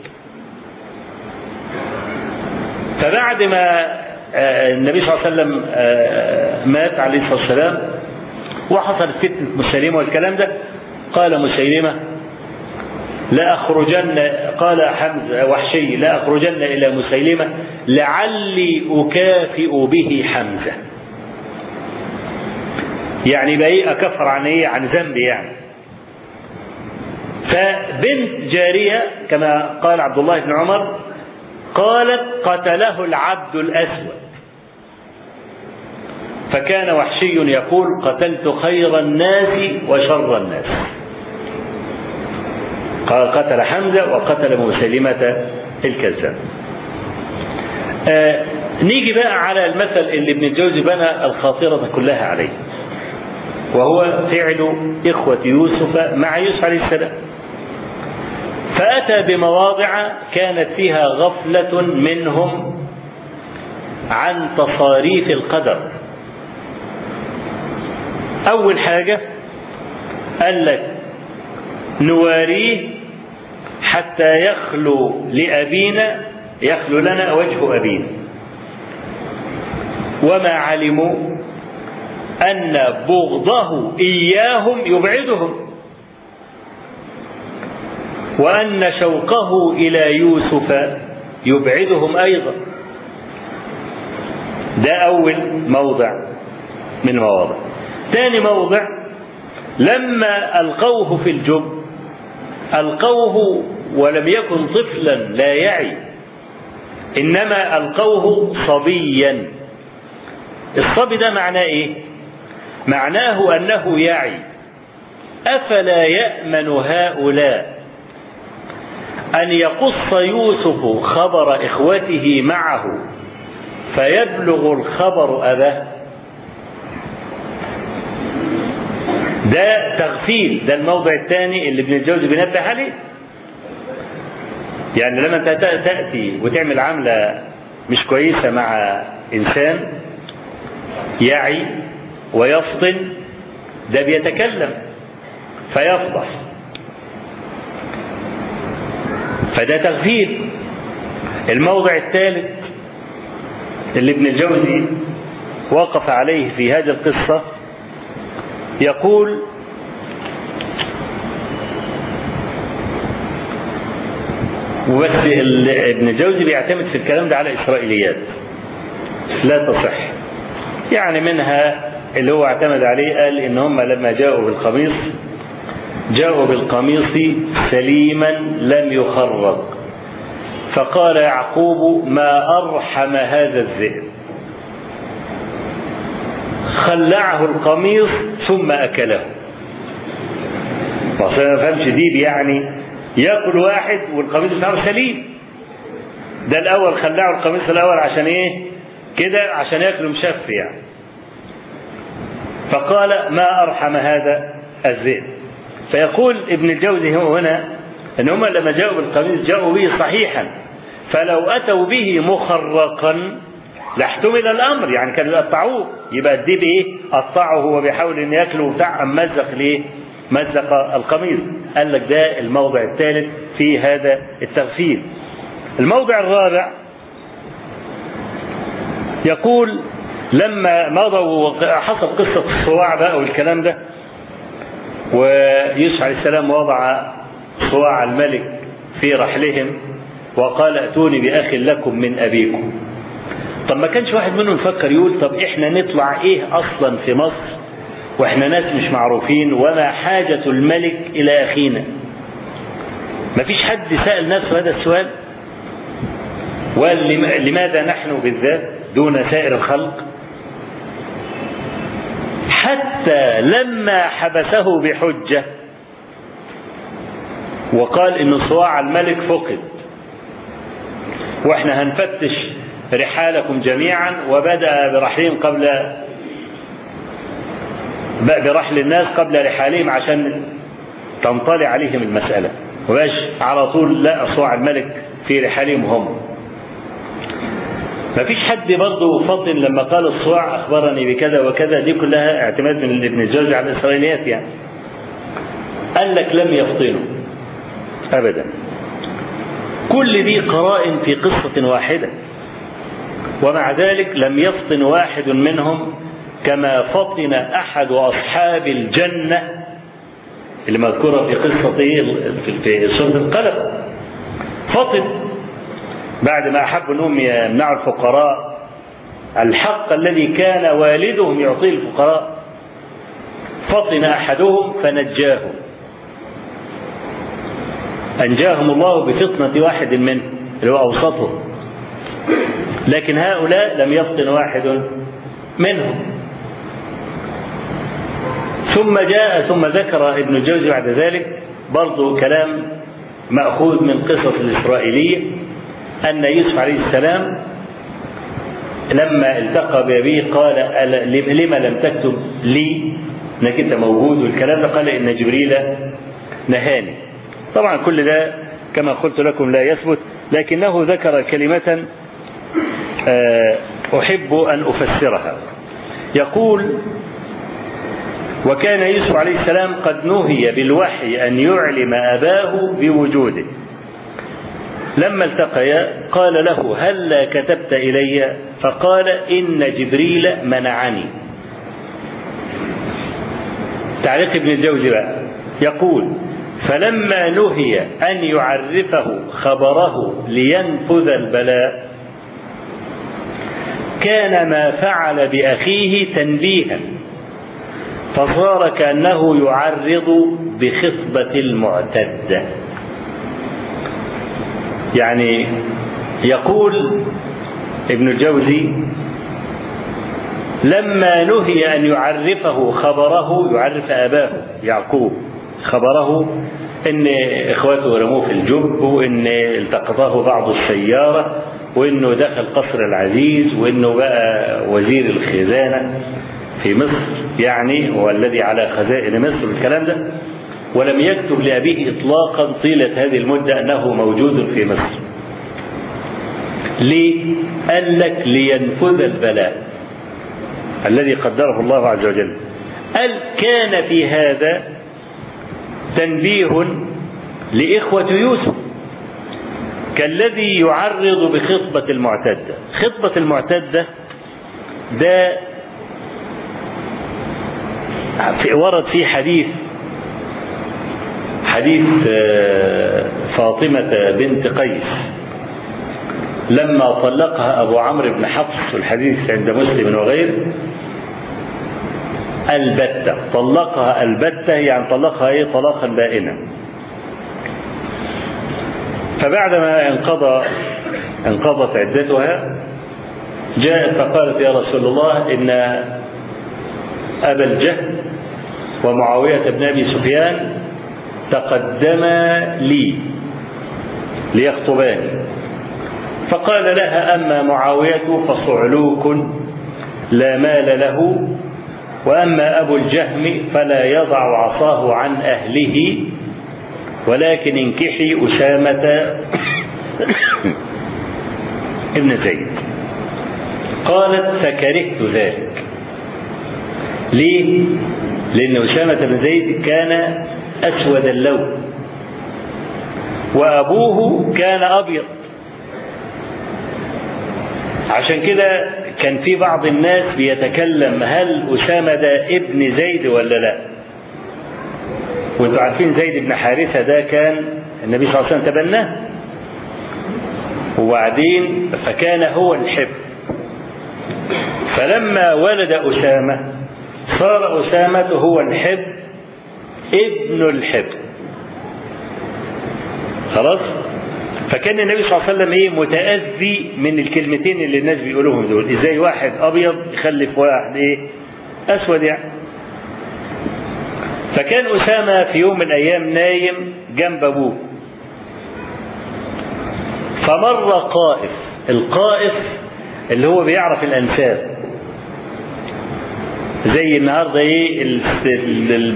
فبعد ما النبي صلى الله عليه وسلم مات عليه الصلاة والسلام وحصلت فتنة مسيلمه والكلام ده قال مسيلمه لا أخرجن قال حمزة وحشي لا أخرجن إلى مسيلمة لعلي أكافئ به حمزة. يعني بقى إيه أكفر عن إيه؟ عن ذنب يعني. فبنت جارية كما قال عبد الله بن عمر قالت قتله العبد الأسود. فكان وحشي يقول قتلت خير الناس وشر الناس. قال قتل حمزة وقتل مسلمة الكذاب. آه نيجي بقى على المثل اللي ابن الجوزي بنى الخاطرة كلها عليه وهو فعل إخوة يوسف مع يوسف عليه السلام. فأتى بمواضع كانت فيها غفلة منهم عن تصاريف القدر. أول حاجة قال لك نواريه حتى يخلو لأبينا يخلو لنا وجه أبينا. وما علموا أن بغضه إياهم يبعدهم. وأن شوقه إلى يوسف يبعدهم أيضا. ده أول موضع من المواضع ثاني موضع لما ألقوه في الجب ألقوه ولم يكن طفلا لا يعي إنما ألقوه صبيا. الصبي ده معناه إيه؟ معناه أنه يعي. أفلا يأمن هؤلاء أن يقص يوسف خبر إخوته معه فيبلغ الخبر أباه؟ ده تغفيل ده الموضع الثاني اللي ابن الجوزي بينبه عليه. يعني لما انت تأتي وتعمل عملة مش كويسة مع إنسان يعي ويفطن ده بيتكلم فيفضح. فده تغفيل الموضع الثالث اللي ابن الجوزي وقف عليه في هذه القصة يقول وبس ابن الجوزي بيعتمد في الكلام ده على إسرائيليات. لا تصح. يعني منها اللي هو اعتمد عليه قال إن هم لما جاءوا بالقميص جاءوا بالقميص سليما لم يخرج. فقال يعقوب ما أرحم هذا الذئب. خلعه القميص ثم أكله. ما فهمش ديب يعني ياكل واحد والقميص بتاعه سليم. ده الأول خلعه القميص الأول عشان إيه؟ كده عشان ياكله مشف يعني. فقال ما أرحم هذا الذئب؟ فيقول ابن الجوزي هنا إن هم لما جاءوا بالقميص جاءوا به صحيحا. فلو أتوا به مخرقا لاحتمل الأمر. يعني كانوا يقطعوه. يبقى الديب إيه؟ قطعه هو بيحاول إن ياكله وبتاع ام مزق ليه؟ مزق القميص. قال لك ده الموضع الثالث في هذا التغفيل. الموضع الرابع يقول لما مضوا حصل قصة الصواع بقى والكلام ده ويوسف عليه السلام وضع صواع الملك في رحلهم وقال ائتوني بأخ لكم من أبيكم. طب ما كانش واحد منهم يفكر يقول طب إحنا نطلع إيه أصلا في مصر؟ وإحنا ناس مش معروفين وما حاجة الملك إلى أخينا. ما فيش حد سأل نفسه هذا السؤال. وقال لماذا نحن بالذات دون سائر الخلق؟ حتى لما حبسه بحجة وقال إن صواع الملك فقد. وإحنا هنفتش رحالكم جميعا وبدأ برحلهم قبل برحل الناس قبل رحالهم عشان تنطلي عليهم المسألة. وباش على طول لا أصواع الملك في رحالهم هم. ما فيش حد برضه فطن لما قال الصواع أخبرني بكذا وكذا دي كلها اعتماد من ابن الجوزي على الإسرائيليات يعني. قال لك لم يفطنوا. أبدا. كل دي قرائن في قصة واحدة. ومع ذلك لم يفطن واحد منهم كما فطن أحد أصحاب الجنة اللي مذكورة في قصة في سورة القلم فطن. بعد ما أحبوا أنهم يمنعوا الفقراء الحق الذي كان والدهم يعطيه الفقراء. فطن أحدهم فنجاهم أنجاهم الله بفطنة واحد منهم اللي هو أوسطهم. لكن هؤلاء لم يفطن واحد منهم. ثم جاء ثم ذكر ابن الجوزي بعد ذلك برضه كلام مأخوذ من قصص الإسرائيلية أن يوسف عليه السلام لما التقى بأبيه قال لما لم تكتب لي؟ إنك أنت موجود والكلام ده؟ قال إن جبريل نهاني. طبعا كل ده كما قلت لكم لا يثبت لكنه ذكر كلمة أحب أن أفسرها. يقول وكان يوسف عليه السلام قد نهي بالوحي أن يعلم أباه بوجوده. لما التقيا قال له هلا كتبت إلي؟ فقال إن جبريل منعني. تعليق ابن الجوزي بقى. يقول فلما نهي أن يعرفه خبره لينفذ البلاء كان ما فعل بأخيه تنبيها. فصار كأنه يعرض بخطبة المعتدة يعني يقول ابن الجوزي لما نهي أن يعرفه خبره يعرف أباه يعقوب خبره إن إخواته رموه في الجب وإن التقطه بعض السيارة وإنه دخل قصر العزيز وإنه بقى وزير الخزانة. في مصر يعني هو الذي على خزائن مصر الكلام ده ولم يكتب لأبيه إطلاقا طيلة هذه المدة أنه موجود في مصر. ليه؟ قال لك لينفذ البلاء الذي قدره الله عز وجل. قال كان في هذا تنبيه لإخوة يوسف كالذي يعرض بخطبة المعتدة. خطبة المعتدة ده ورد في حديث حديث فاطمة بنت قيس. لما طلقها أبو عمرو بن حفص الحديث عند مسلم وغيره البتة. طلقها البتة يعني طلقها إيه؟ طلاقا بائنا. فبعدما انقضى انقضت عدتها جاءت فقالت يا رسول الله إن أبا الجهل ومعاوية بن أبي سفيان تقدما لي ليخطباني. فقال لها أما معاوية فصعلوك لا مال له وأما أبو الجهم فلا يضع عصاه عن أهله ولكن انكحي أسامة <coughs> ابن زيد. قالت فكرهت ذلك. ليه؟ لأن أسامة بن زيد كان أسود اللون. وأبوه كان أبيض. عشان كده كان في بعض الناس بيتكلم هل أسامة ده ابن زيد ولا لا؟ وانتوا عارفين زيد بن حارثة ده كان النبي صلى الله عليه وسلم تبناه. وبعدين فكان هو الحب. فلما ولد أسامة صار أسامة هو الحب ابن الحب. خلاص؟ فكان النبي صلى الله عليه وسلم إيه؟ متأذي من الكلمتين اللي الناس بيقولوهم دول. إزاي واحد أبيض يخلف واحد إيه؟ أسود يعني. فكان أسامة في يوم من الأيام نايم جنب أبوه. فمر قائف القائف اللي هو بيعرف الأنساب. زي النهارده إيه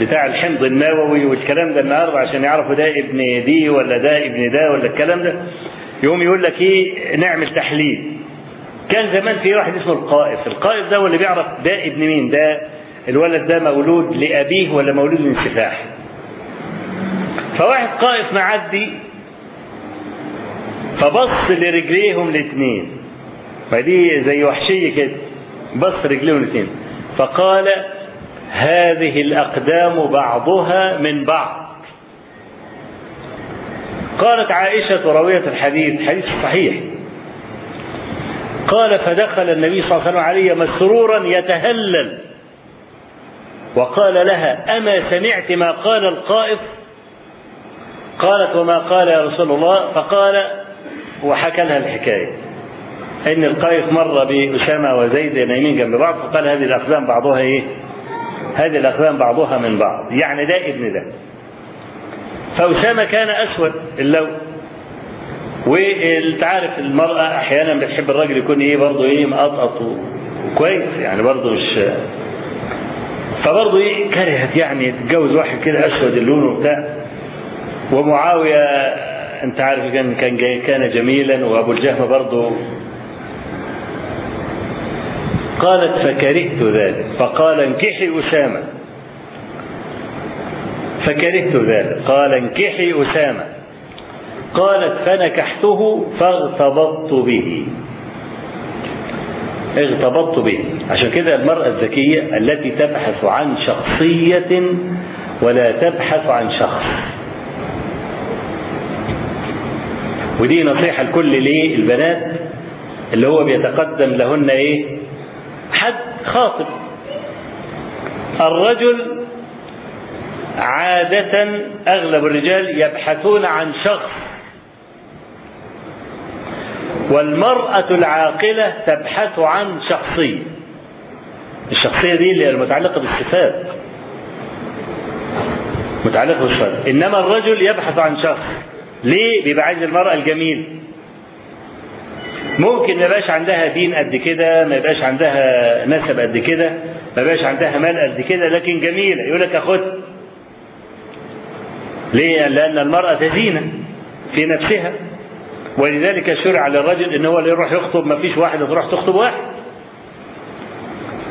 بتاع الحمض النووي والكلام ده النهارده عشان يعرفوا ده ابن دي ولا ده ابن ده ولا الكلام ده يقوم يقول لك إيه نعمل تحليل. كان زمان في واحد اسمه القائف. القائف ده هو اللي بيعرف ده ابن مين؟ ده الولد ده مولود لأبيه ولا مولود من سفاح فواحد قائف معدي فبص لرجليهم الاثنين فدي زي وحشية كده بص رجليهم الاثنين فقال هذه الأقدام بعضها من بعض. قالت عائشة راوية الحديث حديث صحيح. قال فدخل النبي صلى الله عليه وسلم علي مسرورا يتهلل. وقال لها أما سمعت ما قال القائف؟ قالت وما قال يا رسول الله؟ فقال وحكى لها الحكاية. إن القائف مر بأسامة وزيد نايمين جنب بعض فقال هذه الاقدام بعضها إيه؟ هذه الاقدام بعضها من بعض. يعني ده ابن ده. فأسامة كان أسود اللون. وانت عارف المرأة أحيانا بتحب الراجل يكون إيه برضه إيه مقطقط كويس يعني برضه مش فبرضه إيه كرهت يعني تتجوز واحد كده أسود اللون وبتاع. ومعاوية أنت عارف كان كان كان جميلا وأبو الجهم برضه قالت فكرهت ذلك. فقال انكحي أسامة. فكرهت ذلك. قال انكحي أسامة. قالت فنكحته فاغتبطت به. اغتبطت به. عشان كده المرأة الذكية التي تبحث عن شخصية ولا تبحث عن شخص. ودي نصيحة لكل ليه البنات اللي هو بيتقدم لهن إيه؟ خاطب. الرجل عادة أغلب الرجال يبحثون عن شخص. والمرأة العاقلة تبحث عن شخصية. الشخصية دي اللي المتعلقة بالصفات. متعلقة بالصفات. إنما الرجل يبحث عن شخص. ليه؟ بيبقى عايز المرأة الجميل. ممكن ما يبقاش عندها دين قد كده ما يبقاش عندها نسب قد كده ما يبقاش عندها مال قد كده لكن جميلة. يقول لك أخدها ليه؟ لأن المرأة زينة في نفسها. ولذلك شرع للرجل إن هو اللي يروح يخطب ما فيش واحدة تروح تخطب واحد.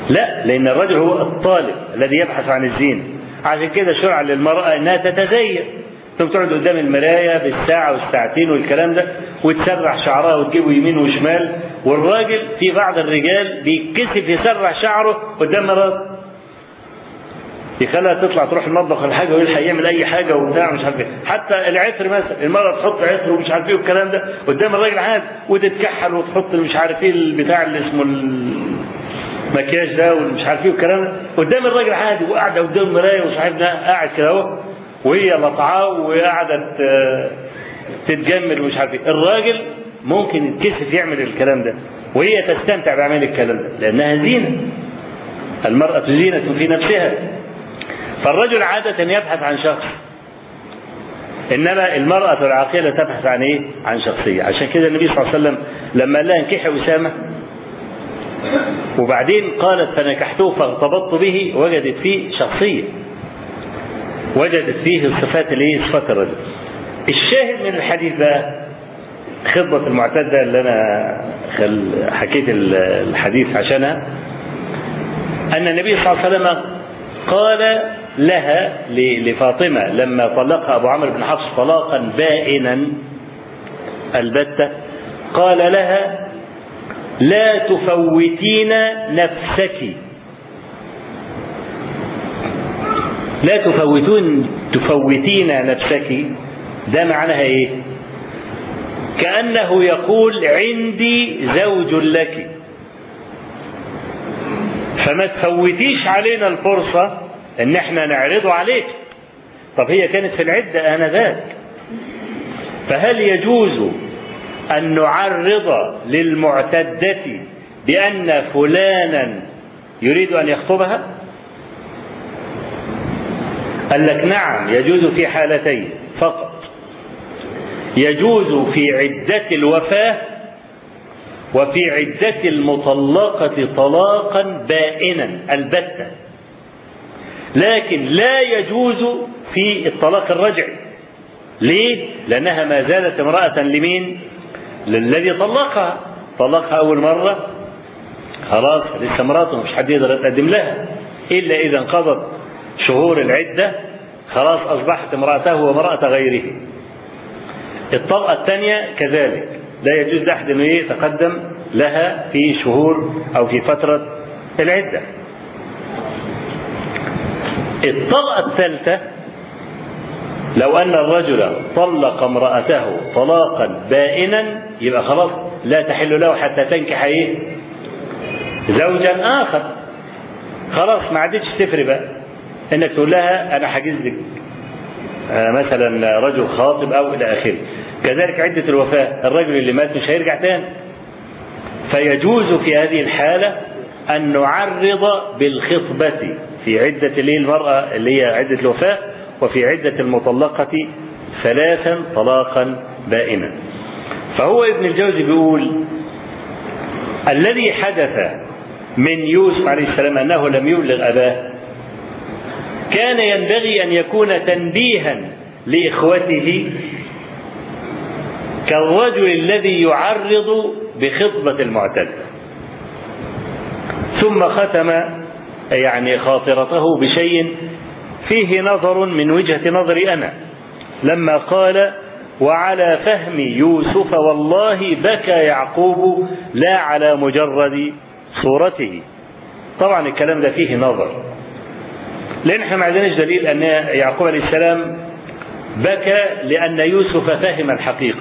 لا لأن الرجل هو الطالب الذي يبحث عن الزينة. عشان كده شرع للمرأة إنها تتزين. ثم تقعد قدام المراية بالساعة والساعتين والكلام ده وتسرح شعرها وتجيبه يمين وشمال والراجل في بعض الرجال بيتكسف يسرح شعره قدام مراته يخليها تطلع تروح المطبخ ولا حاجة ويلحق يعمل أي حاجة وبتاع مش عارف إيه. حتى العطر مثلا المراه تحط عطر ومش عارف إيه والكلام ده قدام الراجل عادي وتتكحل وتحط مش عارف إيه البتاع اللي اسمه المكياج ده ومش عارف إيه والكلام ده. قدام الراجل عادي وقاعدة قدام المرايه وصاحبنا قاعد كده أهو. وهي لطعاه وقاعده تتجمل ومش عارف إيه. الراجل ممكن يتكسف يعمل الكلام ده وهي تستمتع بعمل الكلام ده لأنها زينة. المرأة زينة في نفسها. فالرجل عادة يبحث عن شخص إنما المرأة العاقلة تبحث عن إيه؟ عن شخصية. عشان كده النبي صلى الله عليه وسلم لما قال لها انكحي أسامة وبعدين قالت فنكحته فارتبطت به وجدت فيه شخصية. وجدت فيه الصفات اللي هي صفات الرجل. الشاهد من الحديث بقى خطبة المعتدة اللي أنا خل حكيت الحديث عشانها. أن النبي صلى الله عليه وسلم قال لها لفاطمة لما طلقها أبو عمرو بن حفص طلاقا بائنا البتة قال لها لا تفوتين نفسك لا تفوتون تفوتين نفسك. ده معناها إيه؟ كأنه يقول عندي زوج لك. فما تفوتيش علينا الفرصة إن إحنا نعرضه عليك. طب هي كانت في العدة آنذاك. فهل يجوز أن نعرض للمعتدة بأن فلانا يريد أن يخطبها؟ قال لك نعم يجوز في حالتين فقط. يجوز في عدة الوفاة وفي عدة المطلقة طلاقا بائنا البتة. لكن لا يجوز في الطلاق الرجعي. ليه؟ لأنها ما زالت امرأة لمين؟ للذي طلقها. طلقها أول مرة. خلاص لسه امرأته مش حد يقدر يتقدم لها. إلا إذا انقضت شهور العدة خلاص أصبحت امرأته وامرأة غيره. الطلقة الثانية كذلك. لا يجوز لأحد أنه يتقدم لها في شهور أو في فترة العدة. الطلقة الثالثة لو أن الرجل طلق امرأته طلاقا بائنا يبقى خلاص لا تحل له حتى تنكح إيه؟ زوجا آخر. خلاص ما عادتش تفرق بقى. إنك تقول لها أنا حاجز لك مثلا رجل خاطب أو إلى آخره. كذلك عدة الوفاة الرجل اللي مات مش هيرجع تاني. فيجوز في هذه الحالة أن نعرض بالخطبة في عدة اللي المرأة اللي هي عدة الوفاة وفي عدة المطلقة ثلاثا طلاقا بائنا فهو ابن الجوزي بيقول الذي حدث من يوسف عليه السلام أنه لم يبلغ أباه كان ينبغي أن يكون تنبيها لإخوته كالرجل الذي يعرض بخطبة المعتد ثم ختم يعني خاطرته بشيء فيه نظر من وجهة نظري أنا لما قال وعلى فهم يوسف والله بكى يعقوب لا على مجرد صورته. طبعا الكلام ده فيه نظر. لأن إحنا ما عندناش دليل أن يعقوب عليه السلام بكى لأن يوسف فهم الحقيقة.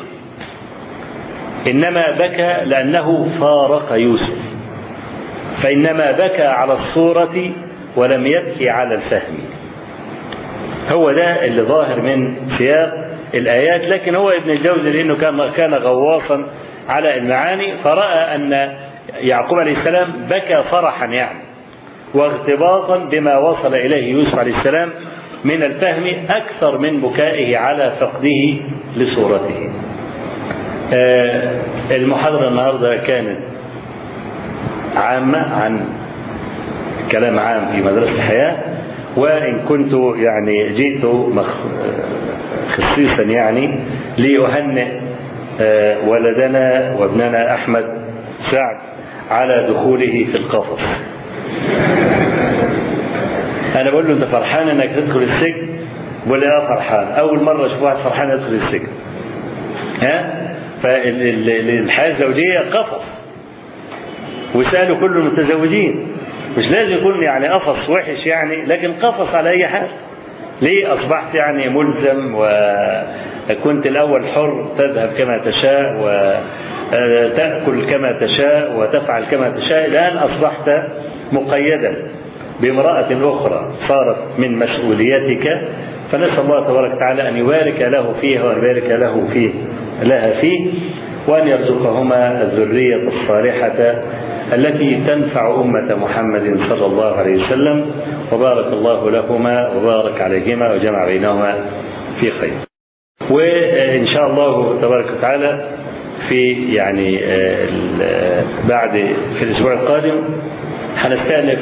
إنما بكى لأنه فارق يوسف. فإنما بكى على الصورة ولم يبكي على الفهم. هو ده اللي ظاهر من سياق الآيات لكن هو ابن الجوزي لأنه كان كان غواصا على المعاني فرأى أن يعقوب عليه السلام بكى فرحا يعني. واغتباطا بما وصل إليه يوسف عليه السلام من الفهم أكثر من بكائه على فقده لصورته. المحاضرة النهاردة كانت عامة عن كلام عام في مدرسة الحياة وإن كنت يعني جئت خصيصا يعني لأهنئ ولدنا وابننا أحمد سعد على دخوله في القفص أنا بقول له أنت فرحان إنك تدخل السجن؟ بقول لي آه فرحان أول مرة أشوف واحد فرحان يدخل السجن. ها؟ فالحياة الزوجية قفص. وسألوا كل المتزوجين. مش لازم يكون يعني قفص وحش يعني لكن قفص على أي حال. ليه؟ أصبحت يعني ملزم وكنت الأول حر تذهب كما تشاء وتأكل كما تشاء وتفعل كما تشاء. الآن أصبحت مقيدا بامرأة أخرى صارت من مسؤوليتك فنسأل الله تبارك وتعالى أن يبارك له فيها وأن يبارك له فيه لها فيه وأن يرزقهما الذرية الصالحة التي تنفع أمة محمد صلى الله عليه وسلم. وبارك الله لهما وبارك عليهما وجمع بينهما في خير. وإن شاء الله تبارك وتعالى في يعني بعد في الأسبوع القادم هنستأنف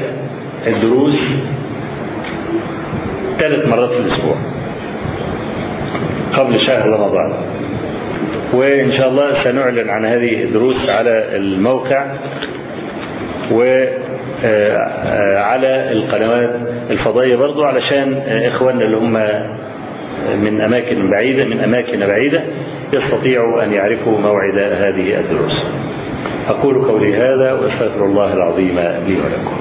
الدروس ثلاث مرات في الأسبوع قبل شهر رمضان. وإن شاء الله سنعلن عن هذه الدروس على الموقع وعلى القنوات الفضائية برضو علشان إخواننا اللي هم من أماكن بعيدة من أماكن بعيدة يستطيعوا أن يعرفوا موعد هذه الدروس. أقول قولي هذا وأستغفر الله العظيم لي ولكم.